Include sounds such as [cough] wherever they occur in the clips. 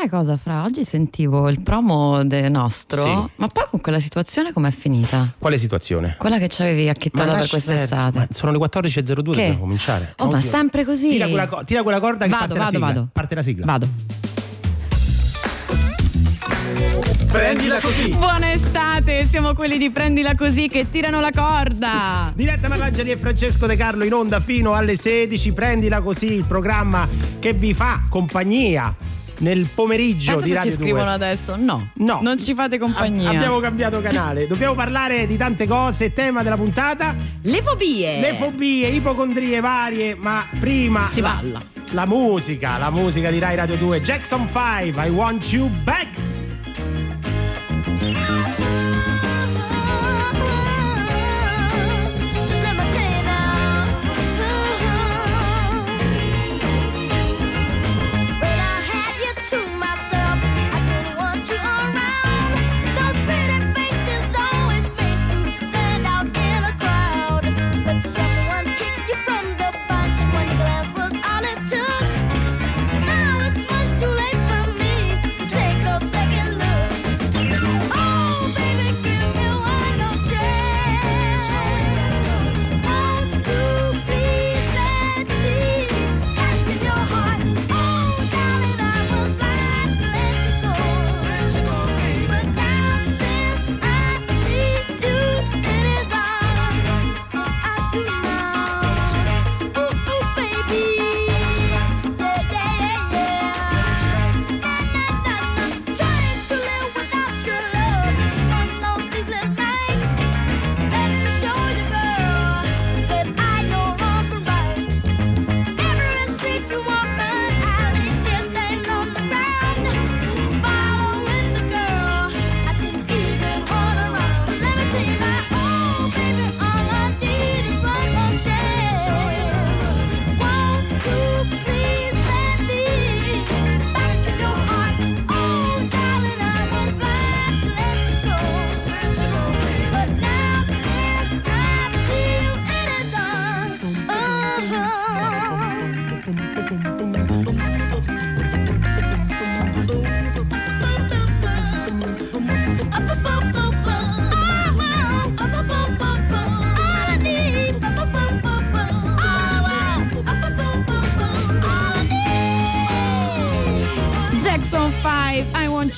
sai cosa, Fra? Oggi sentivo il promo del nostro, Sì. ma poi con quella situazione com'è finita? Quale situazione? Quella che ci avevi acchittata per quest'estate. ma sono le 14.02, Che? dobbiamo cominciare. Oh, ma Oddio. sempre così. Tira quella, tira quella corda che Vado, parte la vado, sigla. vado. Parte la sigla. Vado. Prendila così. Buona estate, siamo quelli di Prendila Così che tirano la corda. Diretta Marangeli e Francesco De Carlo in onda fino alle 16. Prendila così, il programma che vi fa compagnia nel pomeriggio Pensa di Radio ci 2. scrivono adesso. No, No. non ci fate compagnia. A- abbiamo cambiato canale. Dobbiamo parlare di tante cose. Tema della puntata: Le fobie. le fobie, ipocondrie varie. Ma prima Si la, balla. la musica, la musica di Rai Radio 2. Jackson 5, I want you back.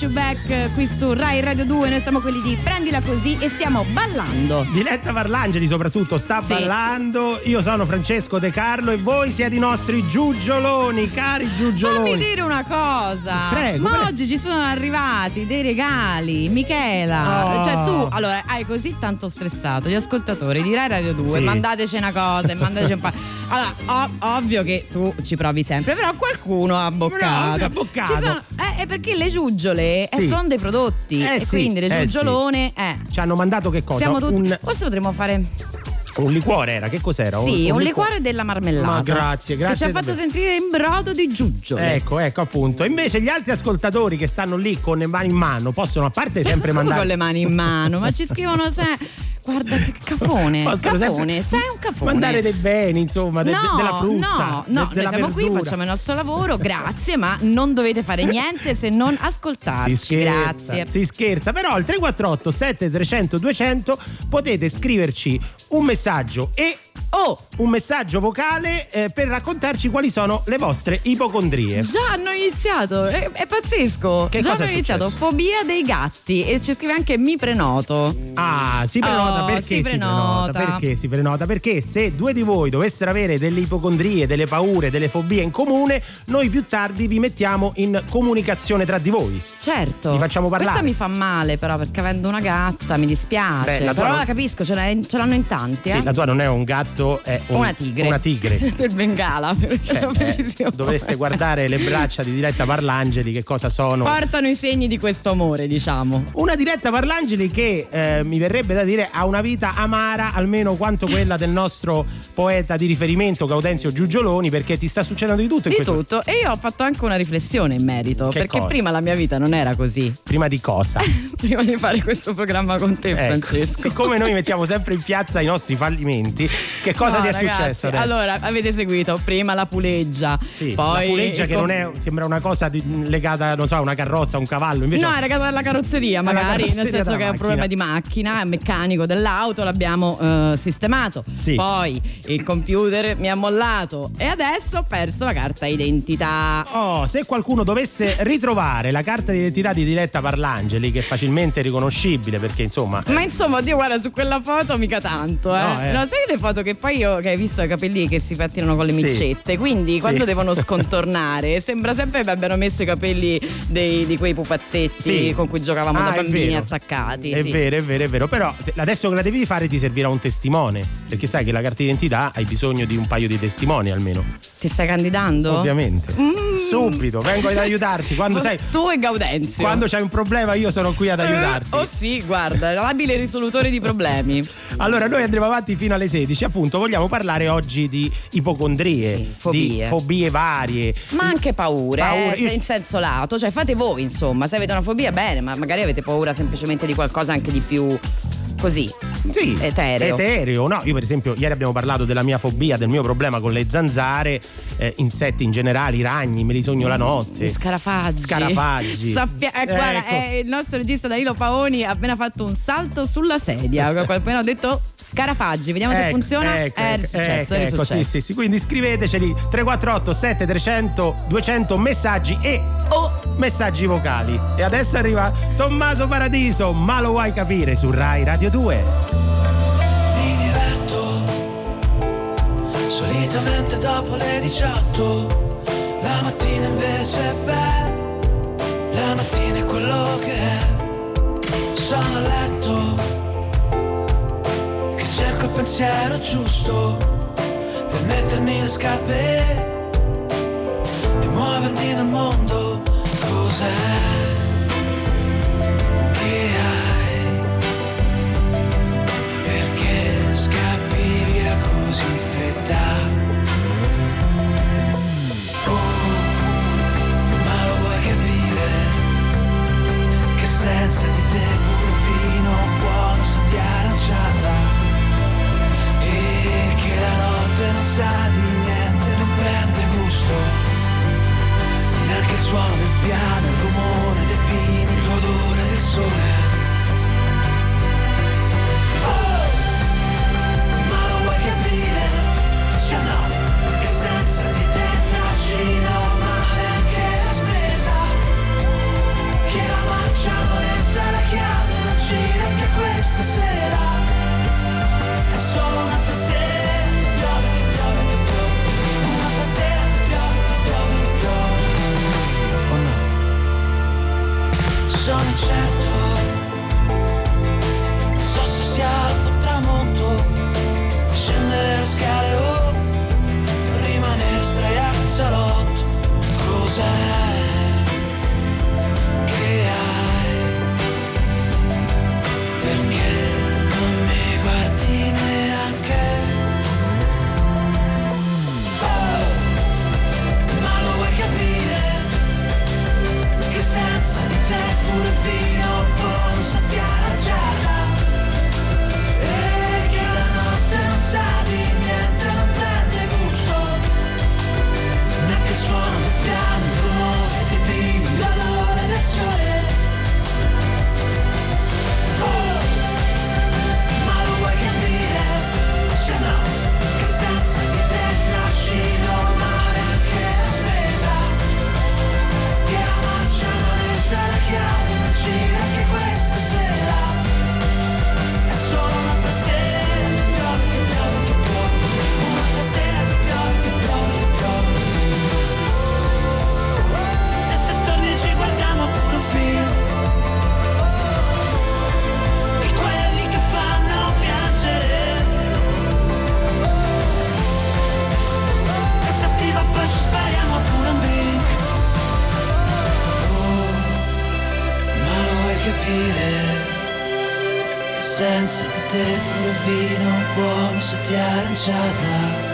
You back qui su Rai Radio 2. Noi siamo quelli di Prendila Così e stiamo ballando. Diletta Parlangeli soprattutto sta Sì. ballando. Io sono Francesco De Carlo e voi siete i nostri giugioloni, cari giugioloni. Fammi dire una cosa. Prego, Ma prego. oggi ci sono arrivati dei regali. Michela, Oh. cioè tu, allora, hai così tanto stressato gli ascoltatori di Rai Radio 2. Sì. Mandateci una cosa e mandateci un po'. [laughs] Allora, ov- ovvio che tu ci provi sempre, però qualcuno ha boccato. No, ha boccato. Ci sono- eh, è perché le giuggiole eh, Sì. sono dei prodotti. Eh e sì, quindi le eh sì. giuggiolone, eh. Ci hanno mandato che cosa? Siamo tutti. un, Forse potremmo fare. un liquore era, che cos'era? Sì, un, liquore- liquore della marmellata. Ma grazie, grazie Che ci ha fatto sentire in brodo di giuggiole. Ecco, ecco appunto. Invece gli altri ascoltatori che stanno lì con le mani in mano possono a parte [laughs] sempre mandare con le mani in mano, ma ci scrivono se. Guarda che cafone, [laughs] Possono cafone, sempre sei un cafone. Mandare dei beni, insomma, de- de- no, della frutta, no, de- no, della noi siamo qui, facciamo il nostro lavoro, grazie, ma non dovete fare niente se non ascoltarci. Si scherza, grazie. si scherza, però al 348 7300 200 potete scriverci un messaggio e o un messaggio vocale eh, per raccontarci quali sono le vostre ipocondrie. Già hanno iniziato, è, è pazzesco. Che Già cosa hanno iniziato, fobia dei gatti e ci scrive anche mi prenoto. Ah, si prenota Oh, perché si si prenota. Perché si prenota? Perché se due di voi dovessero avere delle ipocondrie, delle paure, delle fobie in comune, noi più tardi vi mettiamo in comunicazione tra di voi. Certo. Li facciamo parlare. Questa mi fa male, però, perché avendo una gatta mi dispiace. Beh, la però non- la capisco, ce, ce l'hanno in tanti, eh. Sì, la tua non è un gatto, è un- Una tigre. Una tigre. [laughs] Del Bengala, per Cioè, eh, dovreste guardare le braccia di Diretta Parlangeli, che cosa sono. Portano i segni di questo amore, diciamo. Una diretta Parlangeli che eh, mi verrebbe da dire ha una vita amara almeno quanto quella del nostro poeta di riferimento Gaudenzio Giugioloni perché ti sta succedendo di tutto in Di questo tutto. E io ho fatto anche una riflessione in merito. Che perché cosa? prima la mia vita non era così. prima di cosa [laughs] prima di fare questo programma con te, Ecco, Francesco. siccome noi mettiamo sempre in piazza i nostri fallimenti che cosa No, ti è ragazzi, successo adesso? Allora, avete seguito prima la puleggia. Sì, poi la puleggia che il non è, sembra una cosa di- legata, non so, a una carrozza, a un cavallo. Invece No, è legata alla carrozzeria, magari, carrozzeria nel senso che è un macchina. problema di macchina, è meccanico dell'auto, l'abbiamo eh, sistemato. Sì. Poi il computer mi ha mollato e adesso ho perso la carta identità. Oh, se qualcuno dovesse ritrovare la carta d'identità di Diletta Parlangeli, che è facilmente riconoscibile, perché insomma. Ma insomma, Dio, guarda, su quella foto mica tanto, eh. No, eh. No, sai le foto che poi io che hai visto i capelli che si pettinano con le Sì. micette, quindi Sì. quando devono [laughs] scontornare, sembra sempre che abbiano messo i capelli dei- di quei pupazzetti Sì. con cui giocavamo Ah, da bambini attaccati. È vero, è vero, è vero. Però adesso che la devi fare ti servirà un testimone. Perché sai che la carta d'identità hai bisogno di un paio di testimoni almeno. Ti stai candidando? Ovviamente. Mm. Subito, vengo ad aiutarti. Quando [laughs] sai. Tu e Gaudenzio. Quando c'hai un problema io sono qui ad aiutarti. Eh, oh sì, guarda, l'abile risolutore di problemi. Allora, noi andremo avanti fino alle 16. Appunto, vogliamo parlare oggi di ipocondrie, Sì, fobie. di fobie varie. Ma anche paure, Paure. eh, Io- in senso lato, cioè fate voi insomma, se avete una fobia bene, ma magari avete paura semplicemente di qualcosa anche di più così, Sì, etereo. etereo, no? Io, per esempio, ieri abbiamo parlato della mia fobia, del mio problema con le zanzare, eh, insetti in generale, i ragni, me li sogno la notte. Scarafaggi. Scarafaggi. Sappia- eh, guarda, Ecco. eh, il nostro regista Danilo Paoni ha appena fatto un salto sulla sedia. [laughs] Appena ho detto scarafaggi, vediamo se Ecco, funziona. ecco, è ecco, successo, ecco, è ecco, sì, sì, sì. Quindi scriveteceli 348 7300 200 messaggi e Oh, messaggi vocali. E adesso arriva Tommaso Paradiso, ma lo vuoi capire su Rai Radio 2. Solitamente dopo le 18. La mattina invece è bella, la mattina è quello che è. Sono a letto, che cerco il pensiero giusto per mettermi le scarpe e muovermi nel mondo. Cos'è sa di niente, non prende gusto. Neanche il suono del piano, il rumore dei pini, l'odore del sole. Oh, ma lo vuoi capire? Cioè no, che senza di te trascino male anche la spesa. Che la marcia non la chiave non gira anche questa sera Sono Senza di te pure vino buono sa di aranciata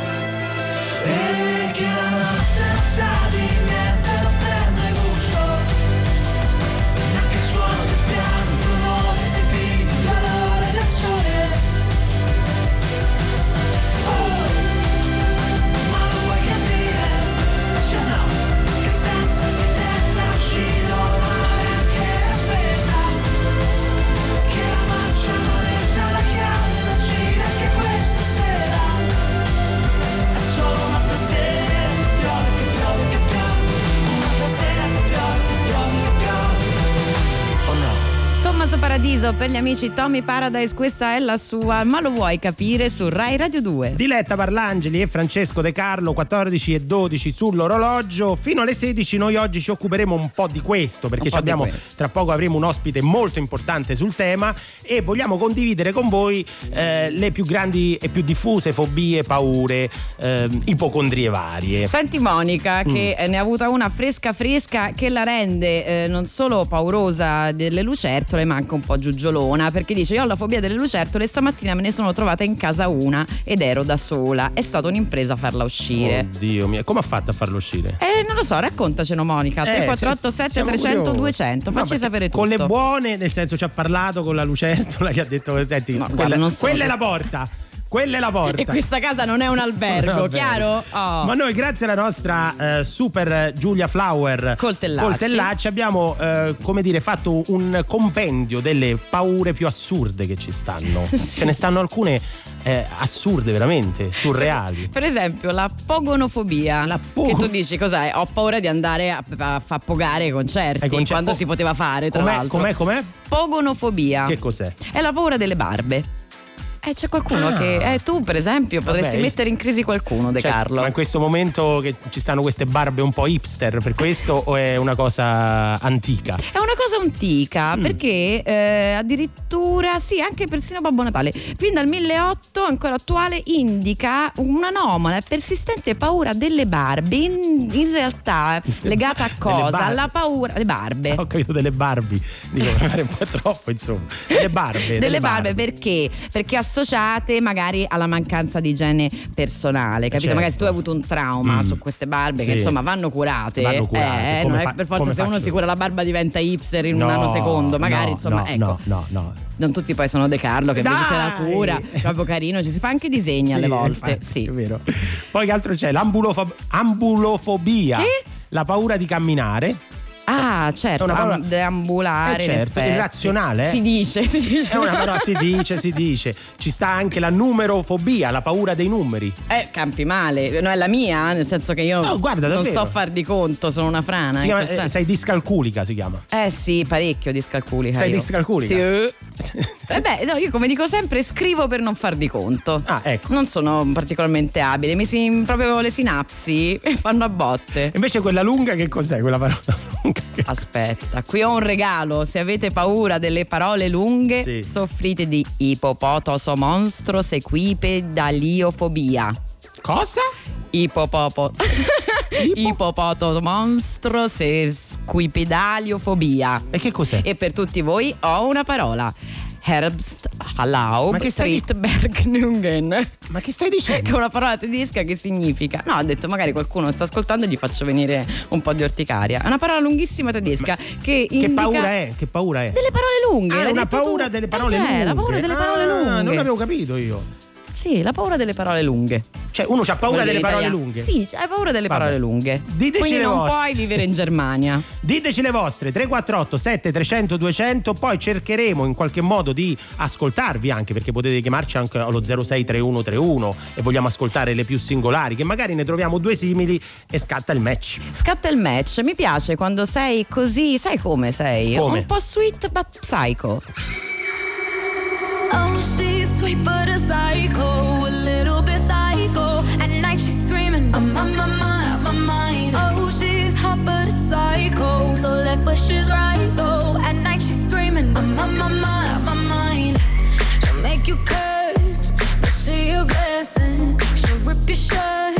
Paradiso per gli amici Tommy Paradise, questa è la sua, ma lo vuoi capire su Rai Radio 2. Diletta Parlangeli e Francesco De Carlo 14 e 12 sull'orologio fino alle 16 noi oggi ci occuperemo un po' di questo perché po' di abbiamo questo. tra poco avremo un ospite molto importante sul tema e vogliamo condividere con voi eh, le più grandi e più diffuse fobie, paure, ehm, ipocondrie varie. Senti Monica che Mm. eh, ne ha avuta una fresca fresca che la rende eh, non solo paurosa delle lucertole ma anche un po' giugiolona perché dice io ho la fobia delle lucertole e stamattina me ne sono trovata in casa una ed ero da sola. È stata un'impresa farla uscire. Oddio mio, come ha fatto a farlo uscire? Eh, non lo so, raccontacelo Monica. Eh, 348 se- 7 siamo 300 curiosi. 200. No, Facci perché sapere tutto. Con le buone, nel senso ci ha parlato con la lucertola [laughs] che ha detto senti, No, quella, guarda, non so quella è la porta. Quella è la porta. E questa casa non è un [laughs] albergo, Vabbè. chiaro? Oh. Ma noi, grazie alla nostra eh, super Giulia Flower Coltellacci. abbiamo eh, come dire fatto un compendio delle paure più assurde che ci stanno. [laughs] Ce ne stanno alcune eh, assurde, veramente, surreali. Per esempio, la pogonofobia. La po- Che tu dici cos'è? Ho paura di andare a, a far pogare concerti, Ai concerti. quando Oh. si poteva fare, tra Com'è, l'altro. com'è, com'è? Pogonofobia. Che cos'è? È la paura delle barbe. Eh, c'è qualcuno Ah. che. Eh, tu, per esempio, potresti Vabbè. mettere in crisi qualcuno, De Cioè, Carlo. Ma in questo momento che ci stanno queste barbe un po' hipster per questo o è una cosa antica? È una cosa antica Mm. perché eh, addirittura, sì, anche persino Babbo Natale, fin dal 1008, ancora attuale, indica un'anomala e persistente paura delle barbe. In, in realtà, legata a [laughs] Delle cosa? barbe. Alla paura. Le barbe. Ho capito delle Barbie, dico mi [laughs] pare un po' troppo insomma. Delle barbe. Delle barbe perché? Perché associate magari alla mancanza di igiene personale, capito? Certo. Magari se tu hai avuto un trauma Mm. su queste barbe che Sì. insomma vanno curate. Vanno curate. Eh, Come non è fa- per forza se uno si cura la barba diventa hipster in un No, anno secondo, magari no, insomma, no, ecco. No, no, no. Non tutti poi sono De Carlo che invece se la Dai! cura, proprio carino, ci si fa anche disegni alle Sì, volte. infatti, Sì. È vero. Poi che altro c'è? L'ambulofobia. Ambulofobia. Che? La paura di camminare. Ah, certo, È una parola- am- deambulare. Eh, certo, irrazionale, eh? Si dice, si dice. È una parola, si dice, si dice. Ci sta anche la numerofobia, la paura dei numeri. Eh, campi male, no, è la mia, nel senso che io No, guarda, non so far di conto, sono una frana. Chiama, eh, sei discalculica, si chiama. Eh sì, parecchio discalculica. Sei io. discalculica? Sì. eh. [laughs] Eh beh, no, io come dico sempre scrivo per non far di conto. Ah, ecco. Non sono particolarmente abile, mi si, proprio le sinapsi [laughs] fanno a botte. Invece quella lunga che cos'è quella parola lunga? [laughs] Aspetta, qui ho un regalo. Se avete paura delle parole lunghe, Sì. soffrite di ipopotoso monstro sequipe daliofobia. Cosa? Ipopopo. [laughs] Ipopoto monstro sesquipedaliofobia. E che cos'è? E per tutti voi ho una parola. Herbst Hallaub Ma che stai di- Trittbergnungen. [laughs] Ma che stai Che dicendo? è una parola tedesca che significa. No, ho detto magari qualcuno sta ascoltando e gli faccio venire un po' di orticaria. È una parola lunghissima tedesca che indica. Che paura è? Che paura è? Delle parole lunghe. Ah, una paura tu. delle Eh, parole cioè, lunghe. La paura delle parole Ah, lunghe. Non l'avevo capito io. Sì, la paura delle parole lunghe. Cioè, uno ha paura delle parole italiano. lunghe. Sì, hai paura delle Vabbè. parole lunghe. Diteci Quindi le non vostre. puoi vivere in Germania. Diteci le vostre 348 7300 200 poi cercheremo in qualche modo di ascoltarvi anche perché potete chiamarci anche allo 063131 e vogliamo ascoltare le più singolari che magari ne troviamo due simili e scatta il match. Scatta il match. Mi piace quando sei così, sai come sei? Come? Un po' sweet but psycho. Oh, you curse, but a psycho. A little bit psycho. At night, she's screaming. I'm on my mind. Oh, she's hot, but a psycho. So left, but she's right, though. At night she's screaming, I'm on my mind up my mind. she a blessing. She'll rip your shirt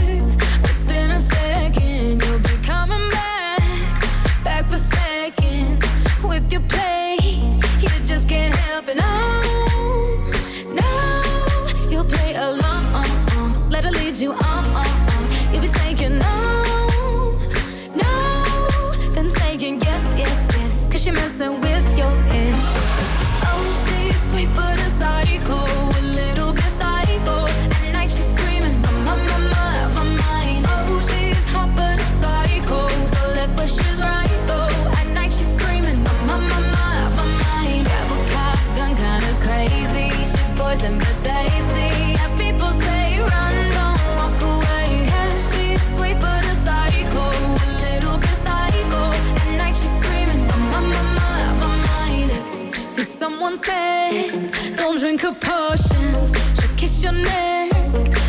said, don't drink her potions. She'll kiss your neck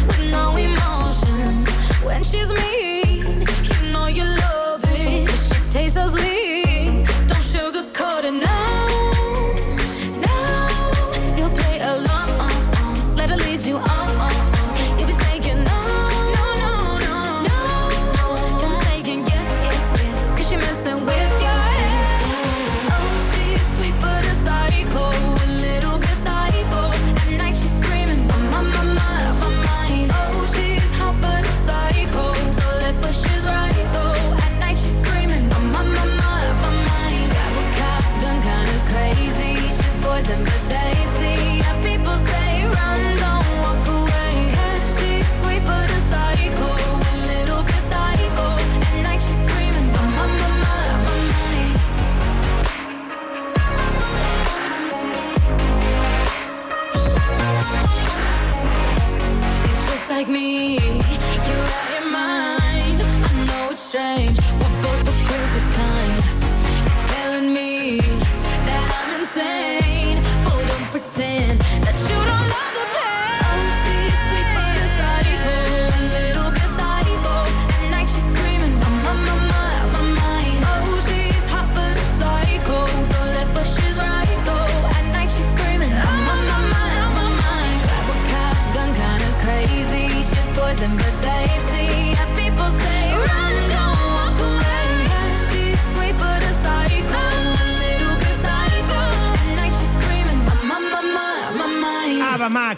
with no emotion. When she's mean, like me.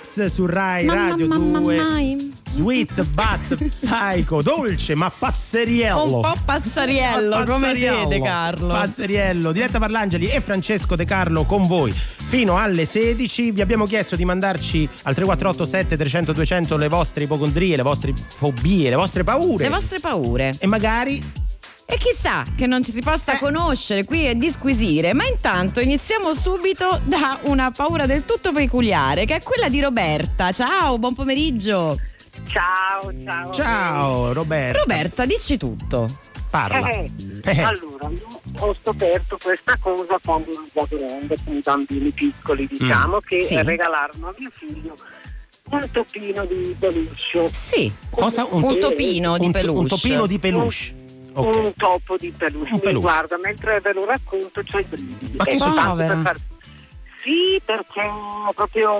Max su Rai Mamma, Radio mamma, 2. mai. Sweet but psycho, dolce ma pazzeriello. Un po' pazzariello, come vede Carlo. Pazzeriello, Diretta Parlangeli e Francesco De Carlo con voi fino alle 16. Vi abbiamo chiesto di mandarci al 3487 300 200 le vostre ipocondrie, le vostre fobie, le vostre paure. Le vostre paure. E magari E chissà che non ci si possa Eh. conoscere qui e disquisire, ma intanto iniziamo subito da una paura del tutto peculiare, che è quella di Roberta. Ciao, buon pomeriggio. Ciao, ciao. Ciao Roberto. Roberta, dici tutto. Parla. Eh, Eh. Allora, io ho scoperto questa cosa quando ero già grande con i bambini piccoli, diciamo, che Sì. regalarono a mio figlio un topino di peluche. Sì. Cosa? Un topino di un, peluche. Un topino di peluche. Ok. Un topo di peluche. Un peluche. Guarda, mentre ve lo racconto i brividi. Ma che tanto povera. per far- Sì, perché proprio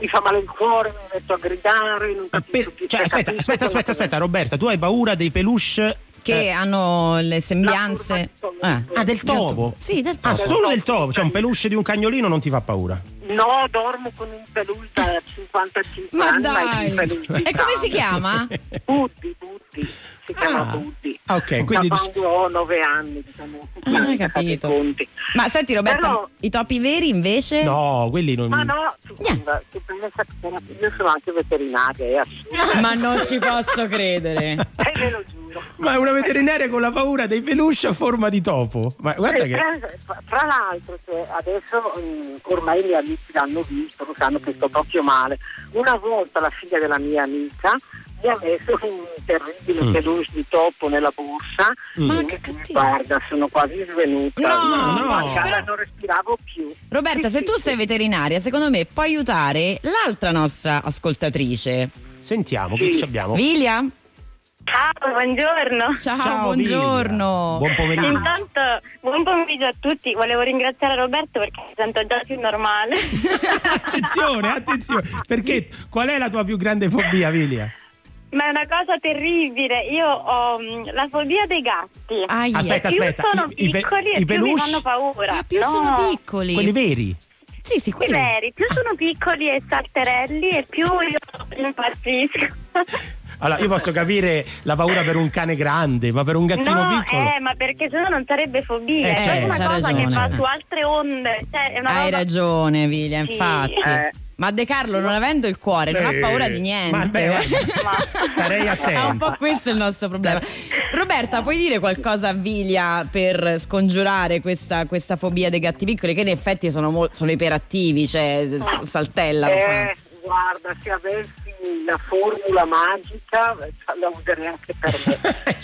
mi fa male il cuore, mi metto a gridare. Non capisco per- più, cioè, aspetta, aspetta, aspetta, aspetta, Roberta, tu hai paura dei peluche Che eh, hanno le sembianze. curva di Ah, del topo? Sì, del Ah, topo. solo del topo, cioè un peluche di un cagnolino non ti fa paura. No, dormo con un peluche da 55 Ma anni. dai! il peluche E come si chiama? Buddi, Buddi, si chiama Ah, Buddi. ok, quindi Da quando ho 9 anni, diciamo. Ah, hai capito. Ma senti Roberta, Però- i topi veri invece? No, quelli non. Ma no, sono- io sono anche veterinaria, è assurdo. Ma non ci posso credere. E ve lo giuro. Ma è una veterinaria con la paura dei peluche a forma di topo. Ma guarda Eh, che. tra, tra l'altro, cioè, adesso mm, ormai i miei amici l'hanno visto, lo sanno che sto proprio male. Una volta la figlia della mia amica mi ha messo un terribile Mm. peluche di topo nella borsa. Ma e che cattivo. Guarda, sono quasi svenuta. No, no. Guarda, Però- non respiravo più. Roberta, Sì, se sì, tu sì. sei veterinaria, secondo me puoi aiutare l'altra nostra ascoltatrice. Sentiamo, Sì. chi ci abbiamo? Vilia? Ciao, buongiorno. Ciao, Ciao, buongiorno. Buon pomeriggio. Intanto, buon pomeriggio a tutti. Volevo ringraziare Roberto perché mi sento già più normale. [laughs] attenzione, attenzione. Perché qual è la tua più grande fobia, Vilia? Ma è una cosa terribile. Io ho mm, la fobia dei gatti. Aia. Aspetta, più aspetta. sono i- i piccoli i e più mi fanno paura. Ah, più No, sono piccoli. Quelli veri. Sì, sì, I quelli. veri, più sono piccoli e salterelli e più io impazzisco. [laughs] Allora, io posso capire la paura per un cane grande, ma per un gattino no, piccolo. eh, ma perché sennò non sarebbe fobia. Eh, è certo, una cosa ragione. che va su altre onde. Cioè, è una Hai cosa... ragione, Vilia, Sì, infatti. eh. Ma De Carlo, non avendo il cuore, non ha paura di niente. ma beh, Ma- Starei [laughs] È un attento. po' questo il nostro problema. Roberta, puoi dire qualcosa a Vilia per scongiurare questa, questa fobia dei gatti piccoli che in effetti sono, sono iperattivi, cioè saltellano. Eh, guarda, se avessi una formula magica, eh, la userei anche per me.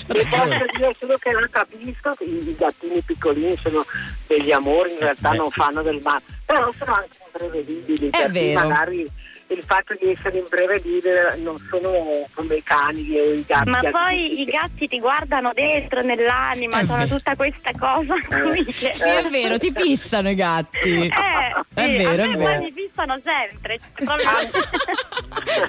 Mi posso dire solo che non capisco che i gattini piccolini sono degli amori, in realtà beh, non sì. fanno del male, però sono anche imprevedibili, magari il fatto di essere imprevedibili non sono come i cani o i gatti. Ma poi i gatti ti guardano dentro nell'anima, È sono vero. tutta questa cosa qui che... Sì, è vero, ti fissano i gatti. Eh, È sì, vero, a è vero. mi fissano sempre. proprio-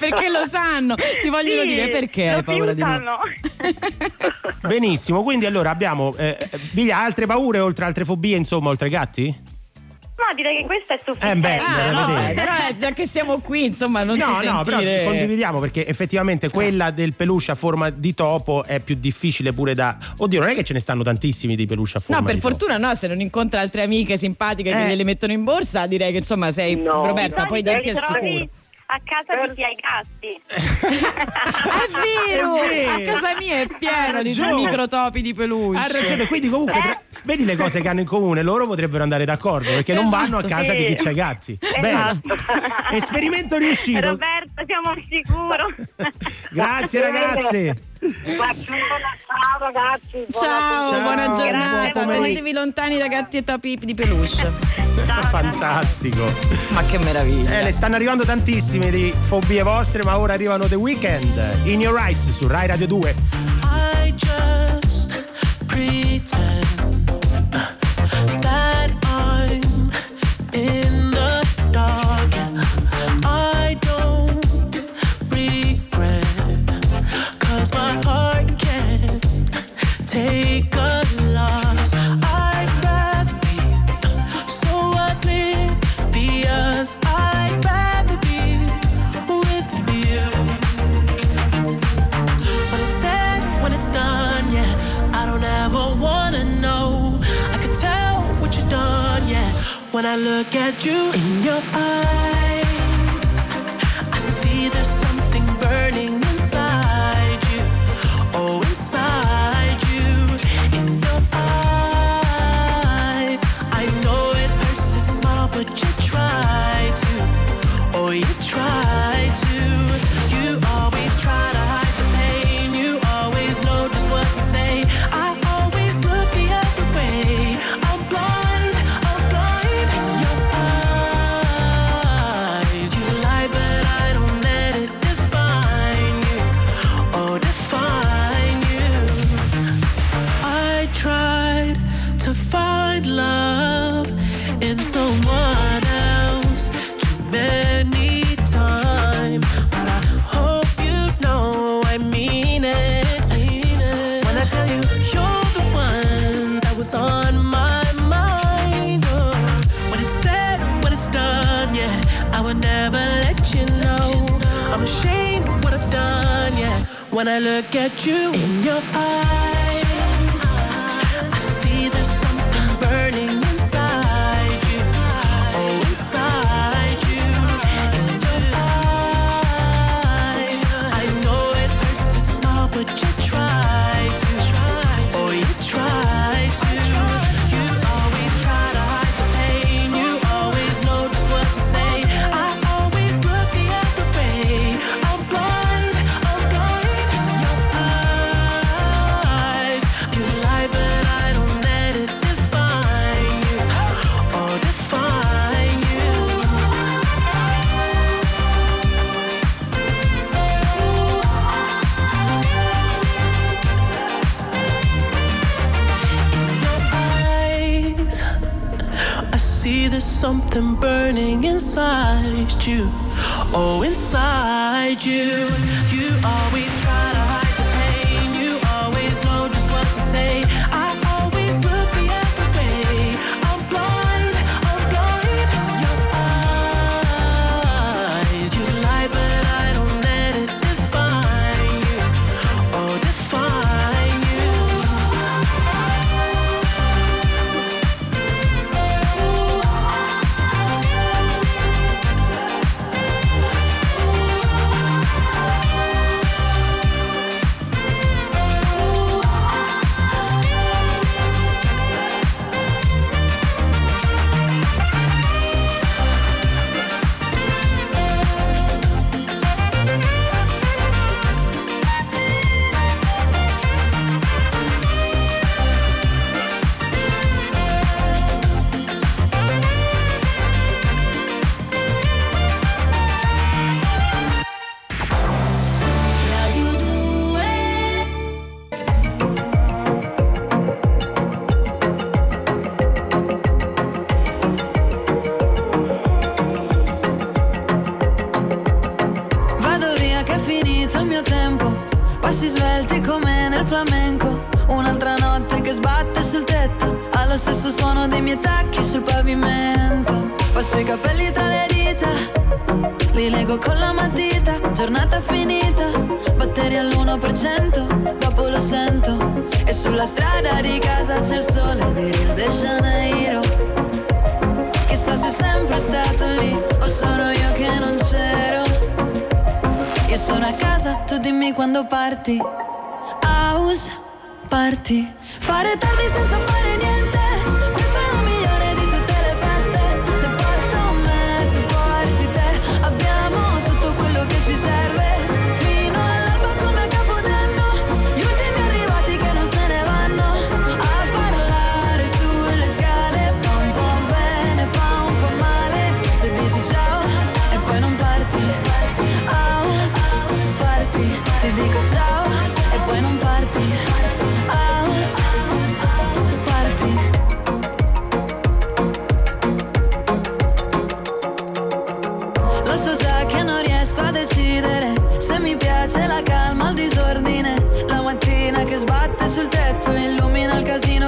[laughs] perché lo sanno, ti vogliono Sì, dire perché hai paura di noi. [laughs] Benissimo, quindi allora abbiamo eh, Viglia, altre paure oltre altre fobie, insomma, oltre ai gatti? No, direi che questo è sufficiente. Eh beh, Ah, no, però eh, già che siamo qui, insomma, non no, ti no, però sentire... condividiamo perché effettivamente quella del peluche a forma di topo è più difficile pure da. Oddio, non è che ce ne stanno tantissimi di peluche a forma No, per di topo. fortuna no, se non incontra altre amiche simpatiche che Eh. gliele mettono in borsa, direi che insomma sei No. Roberta, No, puoi ti dirti al trovi sicuro. A casa di chi ha i gatti. [laughs] È vero! È vero. A casa mia è pieno Ha di ragione. microtopi di peluche. Ha ragione, quindi comunque tra- vedi le cose che hanno in comune, loro potrebbero andare d'accordo perché non vanno a casa Sì. di chi c'ha i gatti. Bene. Esatto. [laughs] Esperimento riuscito. Roberto, siamo al sicuro. [laughs] Grazie ragazze. Ciao ragazzi. buona Ciao, Ciao, buona buon giornata. Tenetevi lontani da gatti e topi di peluche. Fantastico. Ma che meraviglia. Eh, le stanno arrivando tantissime di fobie vostre, ma ora arrivano The Weeknd. In Your Eyes su Rai Radio 2. I just pretend take a loss. I'd rather be so oblivious. I'd rather be with you. When it's said, when it's done, yeah. I don't ever wanna know. I could tell what you've done, yeah. When I look at you in your eyes, dimmi quando parti. House party. Fare tardi senza fare niente.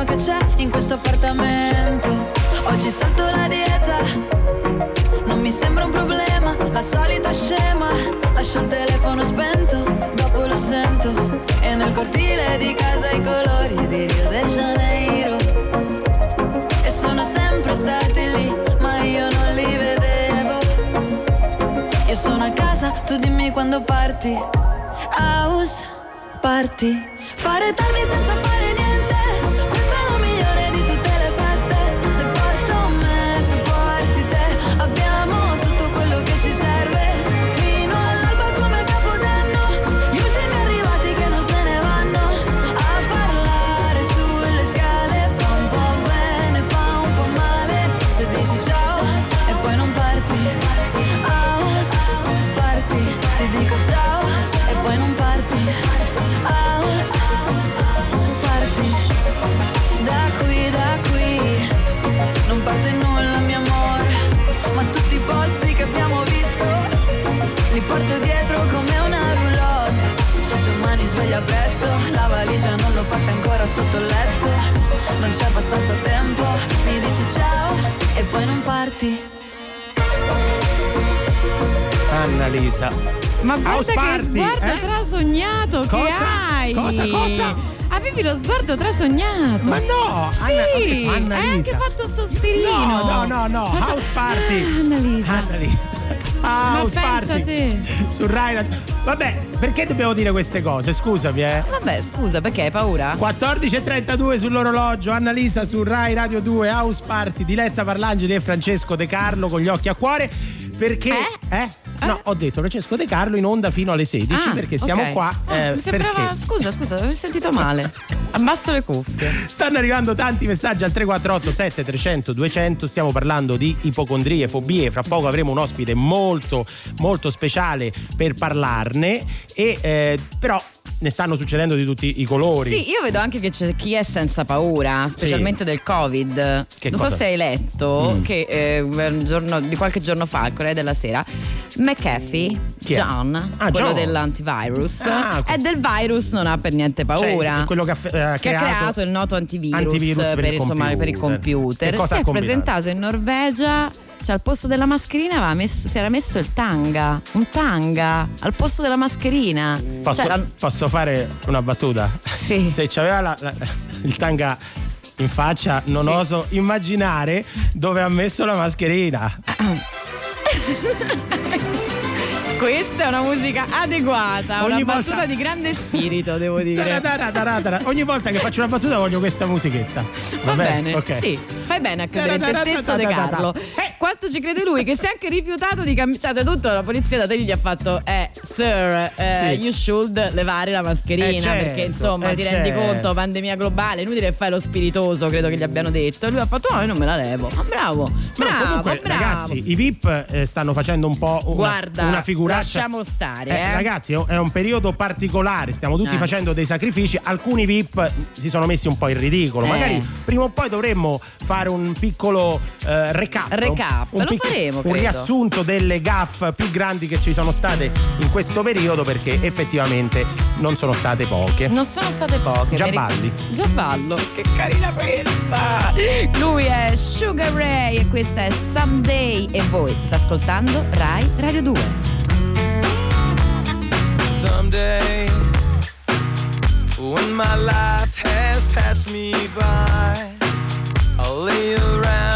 Che c'è in questo appartamento. Oggi salto la dieta, non mi sembra un problema, la solita scema. Lascio il telefono spento, dopo lo sento. E nel cortile di casa i colori di Rio de Janeiro. E sono sempre stati lì, ma io non li vedevo. Io sono a casa, tu dimmi quando parti. House party. Fare tardi senza fare niente. Sotto il letto. Non c'è abbastanza tempo, mi dici ciao e poi non parti. Annalisa. Ma guarda House che sguardo eh? trasognato che Cosa? hai! Cosa, cosa? Avevi lo sguardo trasognato! Ma no! Sì! Anna- Annalisa. hai anche fatto il sospirino! No, no, no, no, Ma- house party. Ah, Annalisa! Annalisa. House pensa party. te. Su Rai Vabbè, perché dobbiamo dire queste cose? Scusami, eh. Vabbè, scusa, perché hai paura? 14.32 sull'orologio, Annalisa su Rai Radio 2, House Party, Diletta Parlangeli e Francesco De Carlo con gli occhi a cuore. Perché? Eh? No, ho detto Francesco De Carlo in onda fino alle 16 Ah, perché siamo ok. qua. Ah, eh, mi sembrava. perché Scusa, scusa, avevo sentito male. [laughs] Abbasso le cuffie. stanno arrivando tanti messaggi al 348 7300 200. Stiamo parlando di ipocondrie, fobie. Fra poco avremo un ospite molto, molto speciale per parlarne. E eh, però ne stanno succedendo di tutti i colori. Sì, io vedo anche che c'è chi è senza paura, specialmente del Covid. Che non cosa? so se hai letto Mm. che eh, giorno- di qualche giorno fa, al Corriere della Sera, McAfee, è? John, Ah, quello John. dell'antivirus, Ah, e del virus non ha per niente paura. Cioè, quello che ha, eh, ha che ha creato il noto antivirus, antivirus per il insomma, per il computer. Si è combinato? presentato in Norvegia. Cioè, al posto della mascherina messo- si era messo il tanga, un tanga al posto della mascherina. Posso, Cioè, la- posso fare una battuta? Sì. [laughs] Se c'aveva la- la- il tanga in faccia, non Sì. oso immaginare dove ha messo la mascherina. [laughs] Questa è una musica adeguata, Ogni una volta- battuta di grande spirito, devo dire. Ogni volta che faccio una battuta voglio questa musichetta. Va bene, Ok. sì, fai bene a credere in te stesso De Carlo. Eh. Quanto ci crede lui che si è anche rifiutato di cambiare, cioè tutto la polizia da te gli ha fatto eh sir, eh, Sì. you should levare la mascherina Eh, certo, perché insomma eh, ti rendi certo. conto, pandemia globale, inutile che fai lo spiritoso, credo che gli abbiano detto. E lui ha fatto no, io non me la levo. Ma bravo, No, bravo, comunque, bravo. ragazzi, i VIP eh, stanno facendo un po' una, Guarda, una figuraccia. Lasciamo stare, Eh, eh. Ragazzi, è un periodo particolare, stiamo tutti Eh. facendo dei sacrifici. Alcuni VIP si sono messi un po' in ridicolo. Eh. Magari prima o poi dovremmo fare un piccolo eh, recap. Recap, un, lo faremo, Un credo. riassunto delle gaff più grandi che ci sono state in questo periodo, perché effettivamente non sono state poche. Non sono state poche. Già mi ric- balli. Già ballo. Che carina questa. Lui è Sugar Ray e questa è Someday e voi state ascoltando Rai Radio 2. Someday, when my life has passed me by, I'll lay around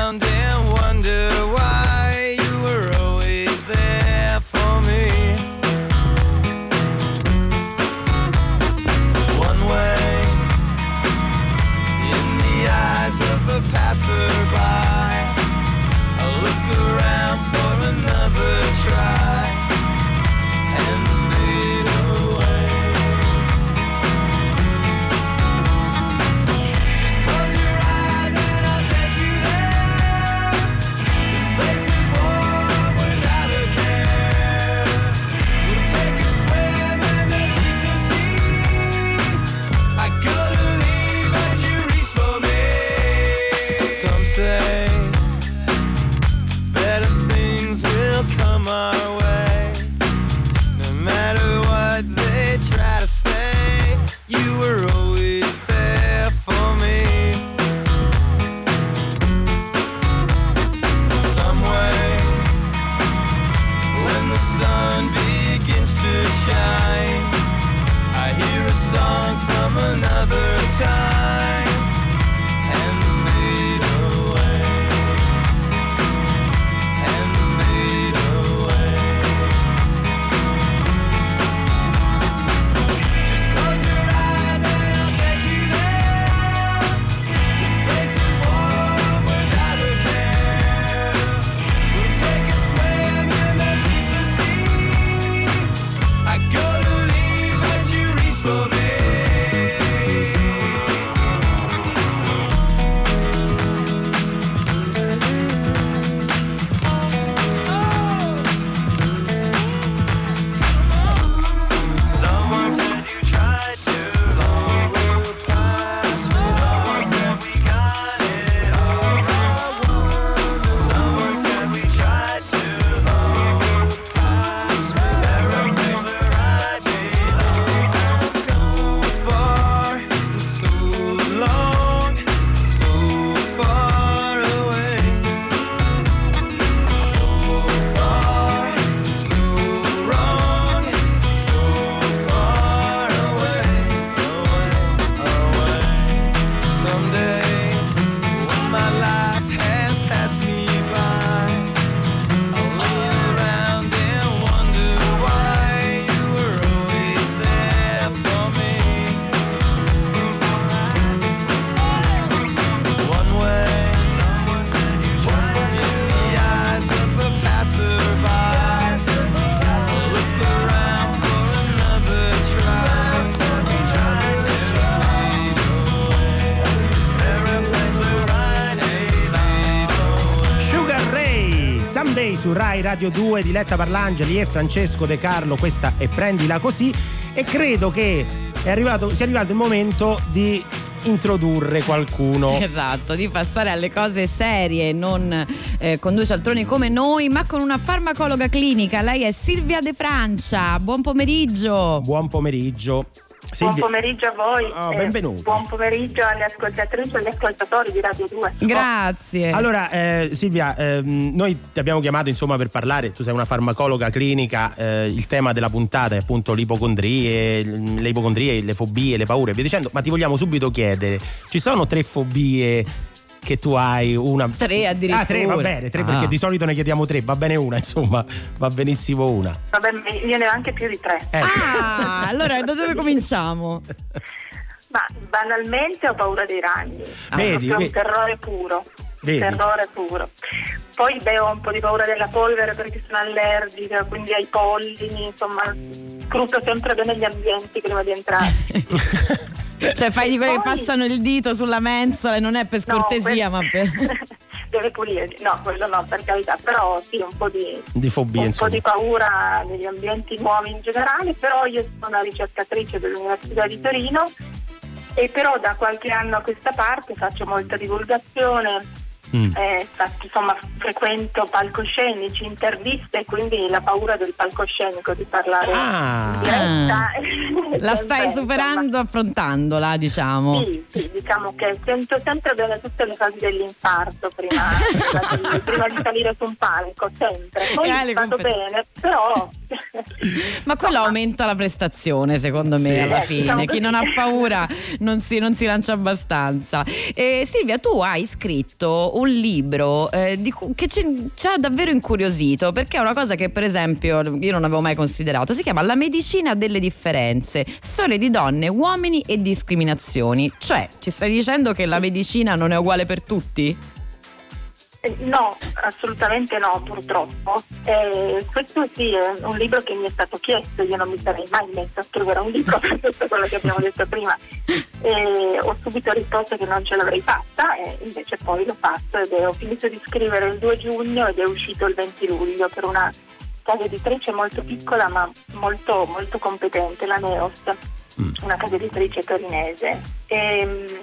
su Rai Radio 2, Diletta Parlangeli e Francesco De Carlo, questa è Prendila Così e credo che è arrivato, sia arrivato il momento di introdurre qualcuno. [laughs] Esatto, di passare alle cose serie, non eh, con due cialtroni come noi, ma con una farmacologa clinica. Lei è Silvia De Francia. Buon pomeriggio. Buon pomeriggio. Buon Silvia- pomeriggio a voi. Oh, e benvenuti. buon pomeriggio alle ascoltatrici e agli ascoltatori di Radio 2. Grazie. Allora, eh, Silvia, ehm, noi ti abbiamo chiamato insomma per parlare, tu sei una farmacologa clinica, eh, il tema della puntata è appunto l'ipocondrie, le ipocondrie, le fobie, le paure e via dicendo, ma ti vogliamo subito chiedere, ci sono tre fobie che tu hai una Tre addirittura. Ah, tre, va bene, tre Ah. perché di solito ne chiediamo tre, va bene una, insomma, va benissimo una. Vabbè, io ne ho anche più di tre. Ecco. Ah, allora da dove cominciamo? Ma banalmente ho paura dei ragni. Ah. Vedi, vedi. un terrore puro. Vedi. Terrore puro. Poi beh, ho un po' di paura della polvere perché sono allergica, quindi ai pollini, insomma, scruto sempre bene gli ambienti prima di entrare. [laughs] Cioè fai di quelli che passano il dito sulla mensola e non è per No, scortesia, ma per... [laughs] deve pulire, no, quello no, per carità, però sì, un po' di, Di fobia, un insomma. po' di paura negli ambienti nuovi in generale, però io sono una ricercatrice dell'Università di Torino e però da qualche anno a questa parte faccio molta divulgazione, Mm. eh, insomma frequento palcoscenici, interviste, quindi la paura del palcoscenico di parlare Ah. in diretta. Ah. [laughs] La stai Sempre, superando affrontandola, diciamo. sì, sì, diciamo che sento sempre bene tutte le fasi dell'infarto prima, prima [laughs] di, prima di salire su un palco, sempre. Poi E vado competen- bene, però... [laughs] Ma quello aumenta la prestazione, secondo me, Sì. alla Eh, fine. diciamo Chi non ha paura non si, non si lancia abbastanza. Eh, Silvia, tu hai scritto un libro eh, cu- che ci, ci ha davvero incuriosito, perché è una cosa che, per esempio, io non avevo mai considerato. Si chiama La medicina delle differenze, storie di donne, uomini e discriminazioni. Cioè, ci stai dicendo che la medicina non è uguale per tutti? Eh, No, assolutamente no, purtroppo. Eh, questo sì è un libro che mi è stato chiesto, io non mi sarei mai messa a scrivere un libro per [laughs] tutto quello che abbiamo detto prima. E ho subito risposto che non ce l'avrei fatta e invece poi l'ho fatto ed è- ho finito di scrivere il 2 giugno ed è uscito il 20 luglio per una casa editrice molto piccola ma molto, molto competente, la Neos, una casa editrice torinese. E,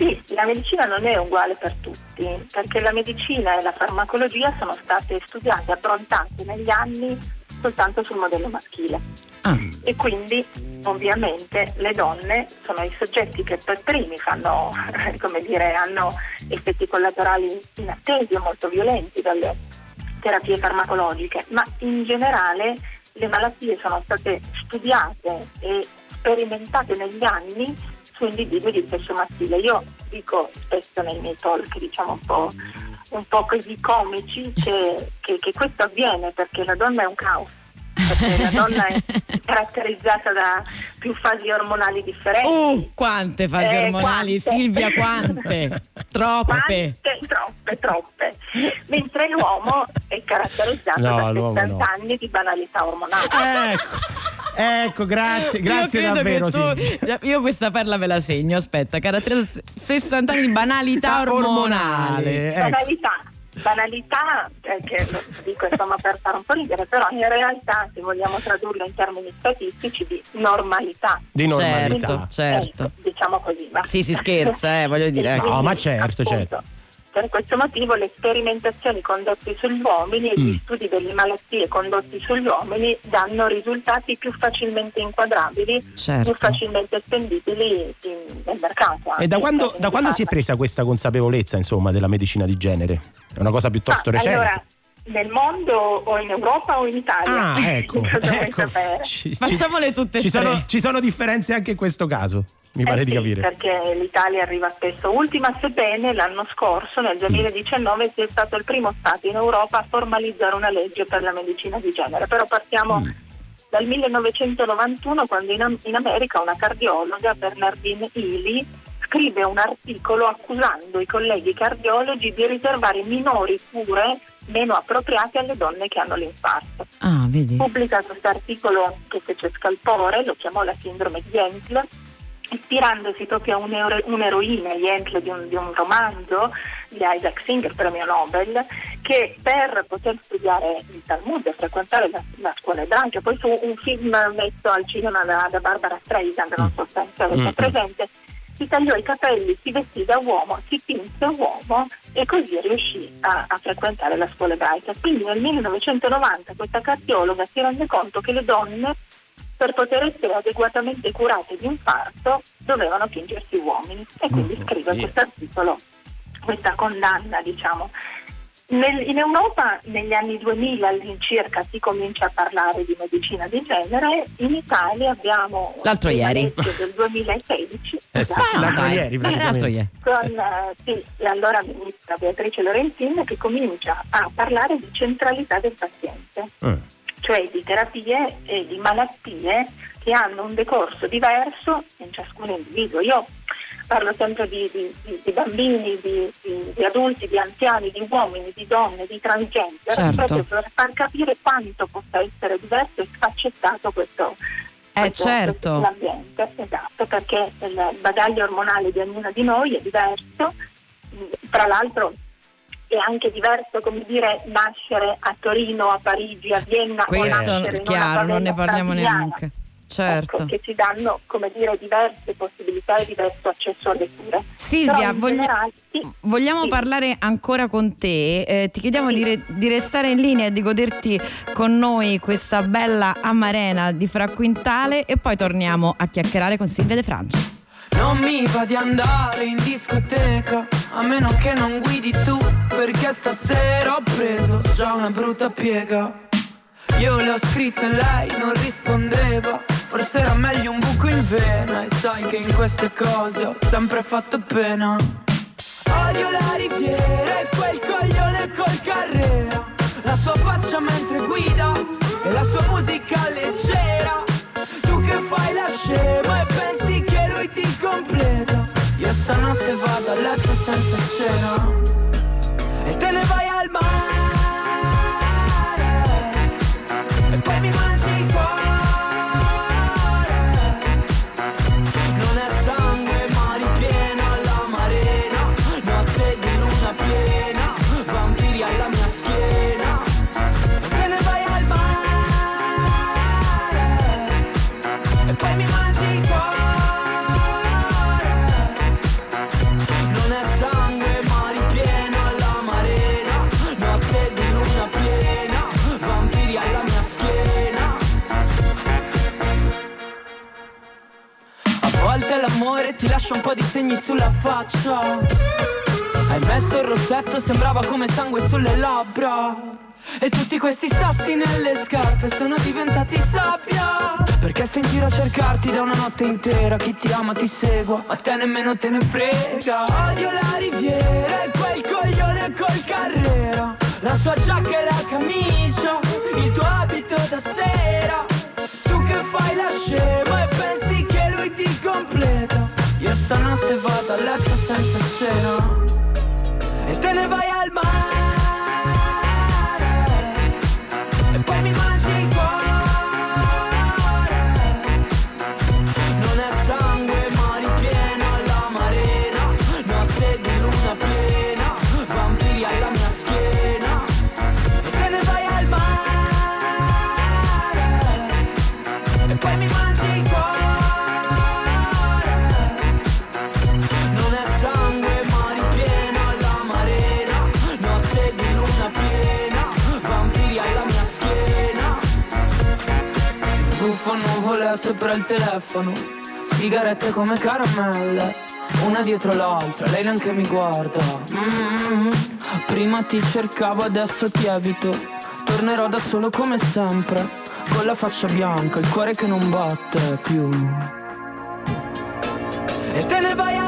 sì, la medicina non è uguale per tutti, perché la medicina e la farmacologia sono state studiate, approntate negli anni soltanto sul modello maschile. Ah. E quindi ovviamente le donne sono i soggetti che per primi fanno, [laughs] come dire, hanno effetti collaterali inattesi o molto violenti dalle terapie farmacologiche, ma in generale le malattie sono state studiate e sperimentate negli anni su individui di sesso maschile. Io dico spesso nei miei talk, diciamo un po', un po' così comici, che, che- che questo avviene perché la donna è un caos. Perché la donna è [laughs] caratterizzata da più fasi ormonali differenti. Uh, quante fasi Eh, ormonali, quante? Silvia, [laughs] quante? Troppe. Quante? Troppe, troppe. Mentre l'uomo è caratterizzato No, da l'uomo 70 no. anni di banalità ormonale. Ecco, ecco, grazie, grazie Io davvero. tu- [laughs] Io questa perla me la segno, aspetta, caratterizza 60 anni di banalità ormonale. ecco. Banalità. Banalità, eh, che lo dico insomma per fare un po' ridere, però in realtà se vogliamo tradurlo in termini statistici di normalità. Di normalità. Certo, certo. Eh, diciamo così. va. Sì, si scherza, eh, voglio dire. [laughs] No, ma Quindi, certo, appunto, certo. Per questo motivo le sperimentazioni condotte sugli uomini e Mm. gli studi delle malattie condotti sugli uomini danno risultati più facilmente inquadrabili, Certo. più facilmente estendibili in- nel mercato. E da quando, da quando si è presa questa consapevolezza, insomma, della medicina di genere? È una cosa piuttosto Ah, recente. Allora, nel mondo o in Europa o in Italia? Ah, [laughs] ecco, ecco. Ci, ci- Facciamole tutte e ci tre. sono, ci sono differenze anche in questo caso, mi pare Eh di sì, capire. Perché l'Italia arriva spesso ultima, sebbene l'anno scorso, Mm. nel 2019, sia stato il primo Stato in Europa a formalizzare una legge per la medicina di genere. Però partiamo Mm. dal 1991, quando in, in America una cardiologa, Bernardine Ely, scrive un articolo accusando i colleghi cardiologi di riservare minori cure meno appropriate alle donne che hanno l'infarto Ah, vedi? pubblica questo articolo che fece scalpore, lo chiamò la sindrome di Jentl, ispirandosi proprio a un'ero- un'eroina, Jentl, di un, di un romanzo di Isaac Singer, premio Nobel, che per poter studiare il Talmud e frequentare la, la scuola ebraica, poi fu un film messo al cinema da, da Barbara Streisand, non so se avete Mm. presente, si tagliò i capelli, si vestì da uomo, si tinse uomo e così riuscì a, a frequentare la scuola ebraica. Quindi nel 1990 questa cardiologa si rende conto che le donne per poter essere adeguatamente curate di infarto dovevano fingersi uomini e quindi Mm, scrive sì. questo articolo, questa condanna diciamo. Nel- in Europa negli anni 2000 all'incirca si comincia a parlare di medicina di genere, in Italia abbiamo L'altro ieri. del 2016 [laughs] Eh sì, esatto, l'altro ieri Eh, l'altro ieri. con eh, sì, l'allora ministra Beatrice Lorenzin che comincia a parlare di centralità del paziente Mm. Cioè di terapie e di malattie che hanno un decorso diverso in ciascun individuo. Io parlo sempre di, di- di- bambini, di, di- adulti, di anziani, di uomini, di donne, di transgender, Certo. proprio per far capire quanto possa essere diverso e sfaccettato questo, Eh, certo. l'ambiente, esatto, perché il bagaglio ormonale di ognuno di noi è diverso, tra l'altro è anche diverso, come dire, nascere a Torino, a Parigi, a Vienna Questo una chiaro, non ne parliamo neanche. Certo. Ecco, che ci danno, come dire, diverse possibilità e diverso accesso alle cure. Silvia, voglia- generale, sì, Vogliamo sì. parlare ancora con te, eh, ti chiediamo di, re- di restare in linea e di goderti con noi questa bella amarena di Fra Quintale e poi torniamo a chiacchierare con Silvia De Francia. Non mi va di andare in discoteca A meno che non guidi tu Perché stasera ho preso già una brutta piega. Io le ho scritte e lei non rispondeva Forse era meglio un buco in vena E sai che in queste cose ho sempre fatto pena. Odio la riviera e quel coglione col carrera La sua faccia mentre guida e la sua musica leggera. Tu che fai la scema e stanotte vado a letto senza cena E te ne vai ti lascia un po' di segni sulla faccia. Hai messo il rossetto, sembrava come sangue sulle labbra. E tutti questi sassi nelle scarpe sono diventati sabbia. Perché sto in giro a cercarti da una notte intera. Chi ti ama ti segua, ma te nemmeno te ne frega. Odio la riviera e quel coglione col carrera. La sua giacca e la camicia, il tuo abito da sera. Tu che fai la scema e Io stanotte vado a letto senza cena E te ne vai sopra il telefono. Sigarette come caramelle Una dietro l'altra, lei neanche mi guarda. Mm, Prima ti cercavo, adesso ti evito. Tornerò da solo come sempre Con la faccia bianca, il cuore che non batte più. E te ne vai al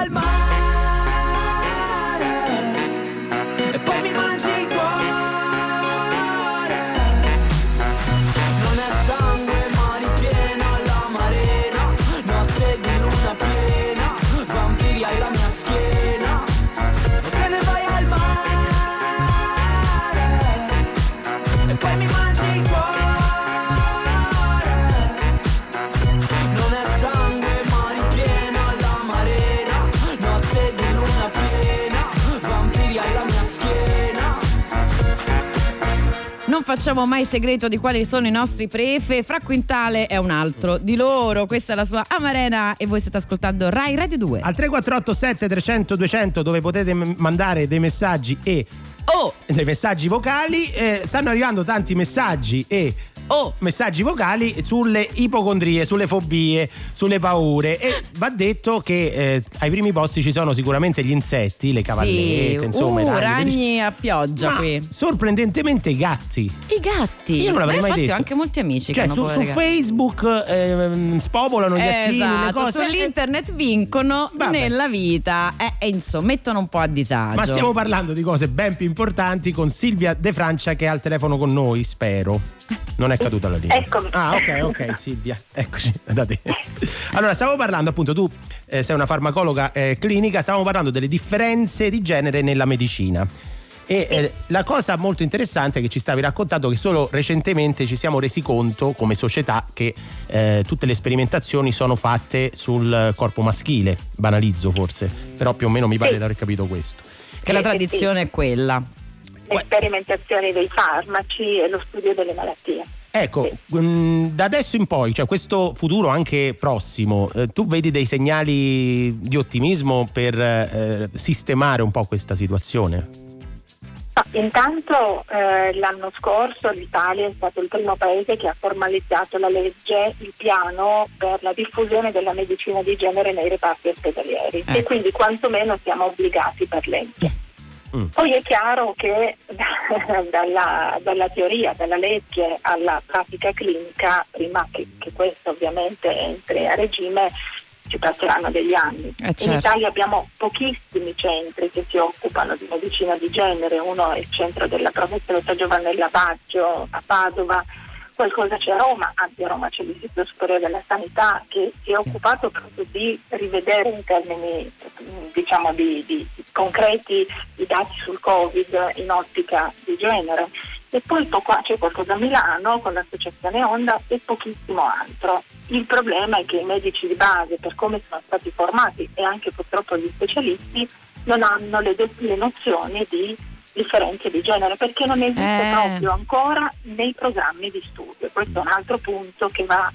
Non facciamo mai segreto di quali sono i nostri prefe, Fra Quintale è un altro di loro, questa è la sua Amarena e voi state ascoltando Rai Radio 2. Al 348 7300 200 dove potete m- mandare dei messaggi e Oh, dei messaggi vocali eh, stanno arrivando tanti messaggi e oh, messaggi vocali sulle ipocondrie, sulle fobie, sulle paure e va detto che eh, ai primi posti ci sono sicuramente gli insetti, le cavallette, sì, insomma i uh, ragni, ragni a pioggia qui. sorprendentemente i gatti. I gatti. Io non l'avrei Ma mai detto. ho anche molti amici Cioè che su, su. Facebook ehm, spopolano gli attini, le Esatto, cose. sull'internet vincono Vabbè. nella vita eh, e insomma mettono un po' a disagio. Ma stiamo parlando di cose ben più importanti con Silvia De Francia che è al telefono con noi, spero. Non è caduta la linea. Eccomi. Ah, ok, ok, Silvia. Eccoci, da te. Allora, stavo parlando appunto, tu eh, sei una farmacologa eh, clinica, stavamo parlando delle differenze di genere nella medicina. E eh, la cosa molto interessante che ci stavi raccontando è che solo recentemente ci siamo resi conto come società che eh, tutte le sperimentazioni sono fatte sul corpo maschile, banalizzo forse, però più o meno mi pare Sì. di aver capito questo. Che la Sì, sì, tradizione è quella. Le sperimentazioni dei farmaci e lo studio delle malattie. Ecco, mm, da adesso in poi, cioè questo futuro anche prossimo, eh, tu vedi dei segnali di ottimismo per eh, sistemare un po' questa situazione? Ma intanto eh, l'anno scorso l'Italia è stato il primo paese che ha formalizzato la legge, il piano per la diffusione della medicina di genere nei reparti ospedalieri Eh. e quindi quantomeno siamo obbligati per legge. Mm. Poi è chiaro che [laughs] dalla, dalla teoria, dalla legge alla pratica clinica, prima che, che questo ovviamente entri a regime, ci passeranno degli anni. Eh, In certo. Italia abbiamo pochissimi centri che si occupano di medicina di genere, uno è il centro della professoressa Giovannella Baggio a Padova, qualcosa c'è a Roma, anzi a Roma c'è l'Istituto Superiore della Sanità che si è occupato proprio di rivedere in termini diciamo di, di- di concreti i dati sul Covid in ottica di genere. E poi poco- c'è qualcosa a Milano con l'associazione Onda e pochissimo altro. Il problema è che i medici di base, per come sono stati formati e anche purtroppo gli specialisti, non hanno le, le nozioni di differenze di genere perché non esiste Eh. proprio ancora nei programmi di studio. Questo è un altro punto che, va,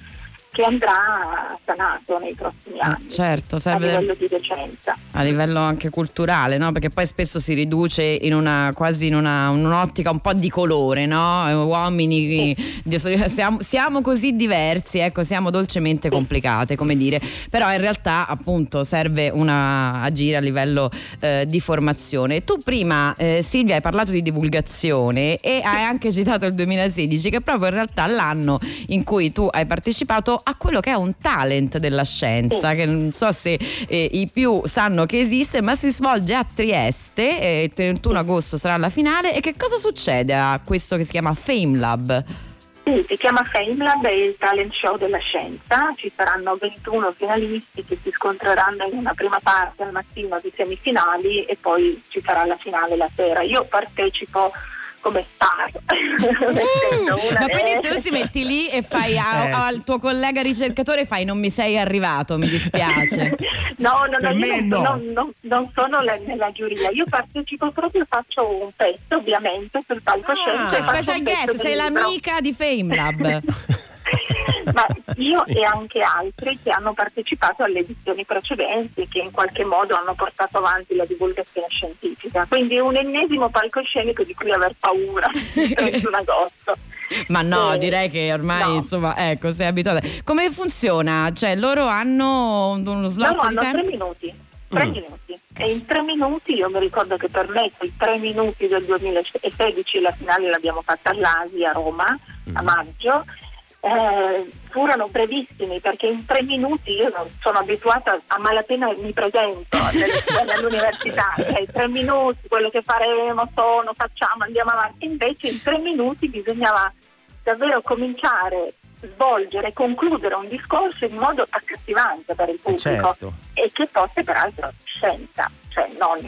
che andrà sanato nei prossimi Ah, anni certo, a serve livello di docenza. a livello anche culturale, no? Perché poi spesso si riduce in una quasi in una, un'ottica un po' di colore, no? Eh, Uomini di- [laughs] siamo, siamo così diversi, ecco, siamo dolcemente complicate, come dire. Però in realtà appunto serve una agire a livello eh, di formazione. Tu prima eh, Silvia hai parlato di divulgazione e hai anche citato il 2016 che è proprio in realtà l'anno in cui tu hai partecipato a quello che è un talent della scienza, che non so se eh, i più sanno che esiste, ma si svolge a Trieste, eh, il 31 agosto sarà la finale e che cosa succede a questo che si chiama Fame Lab? Sì, si chiama FameLab, è il talent show della scienza, ci saranno 21 finalisti che si scontreranno in una prima parte al mattino di semifinali e poi ci sarà la finale la sera. Io partecipo come star. [laughs] Mm, Ma quindi se tu si metti lì e fai a- Eh, al tuo collega ricercatore fai non mi sei arrivato, mi dispiace. [laughs] No, no, no, io non, no. non- non- non sono la- nella giuria, io partecipo proprio, faccio un pezzo ovviamente sul palcoscenico. Cioè faccio special guest, sei libro. l'amica di Fame Lab. [laughs] [laughs] Ma io e anche altri che hanno partecipato alle edizioni precedenti e che in qualche modo hanno portato avanti la divulgazione scientifica. Quindi un ennesimo palcoscenico di cui aver paura il 31 agosto. Ma no, Eh, direi che ormai no. insomma, ecco, sei abituata. Come funziona? Cioè, loro hanno uno slot Loro di hanno tempo? tre minuti. Tre Mm. minuti. E in tre minuti io mi ricordo che per me quei tre minuti del 2016 la finale l'abbiamo fatta all'Asia a Roma a maggio. Eh, furono brevissimi perché in tre minuti io non sono abituata a malapena mi presento [laughs] all'università cioè, tre minuti quello che faremo sono facciamo andiamo avanti invece in tre minuti bisognava davvero cominciare svolgere concludere un discorso in modo accattivante per il pubblico certo. e che fosse peraltro scienza, cioè non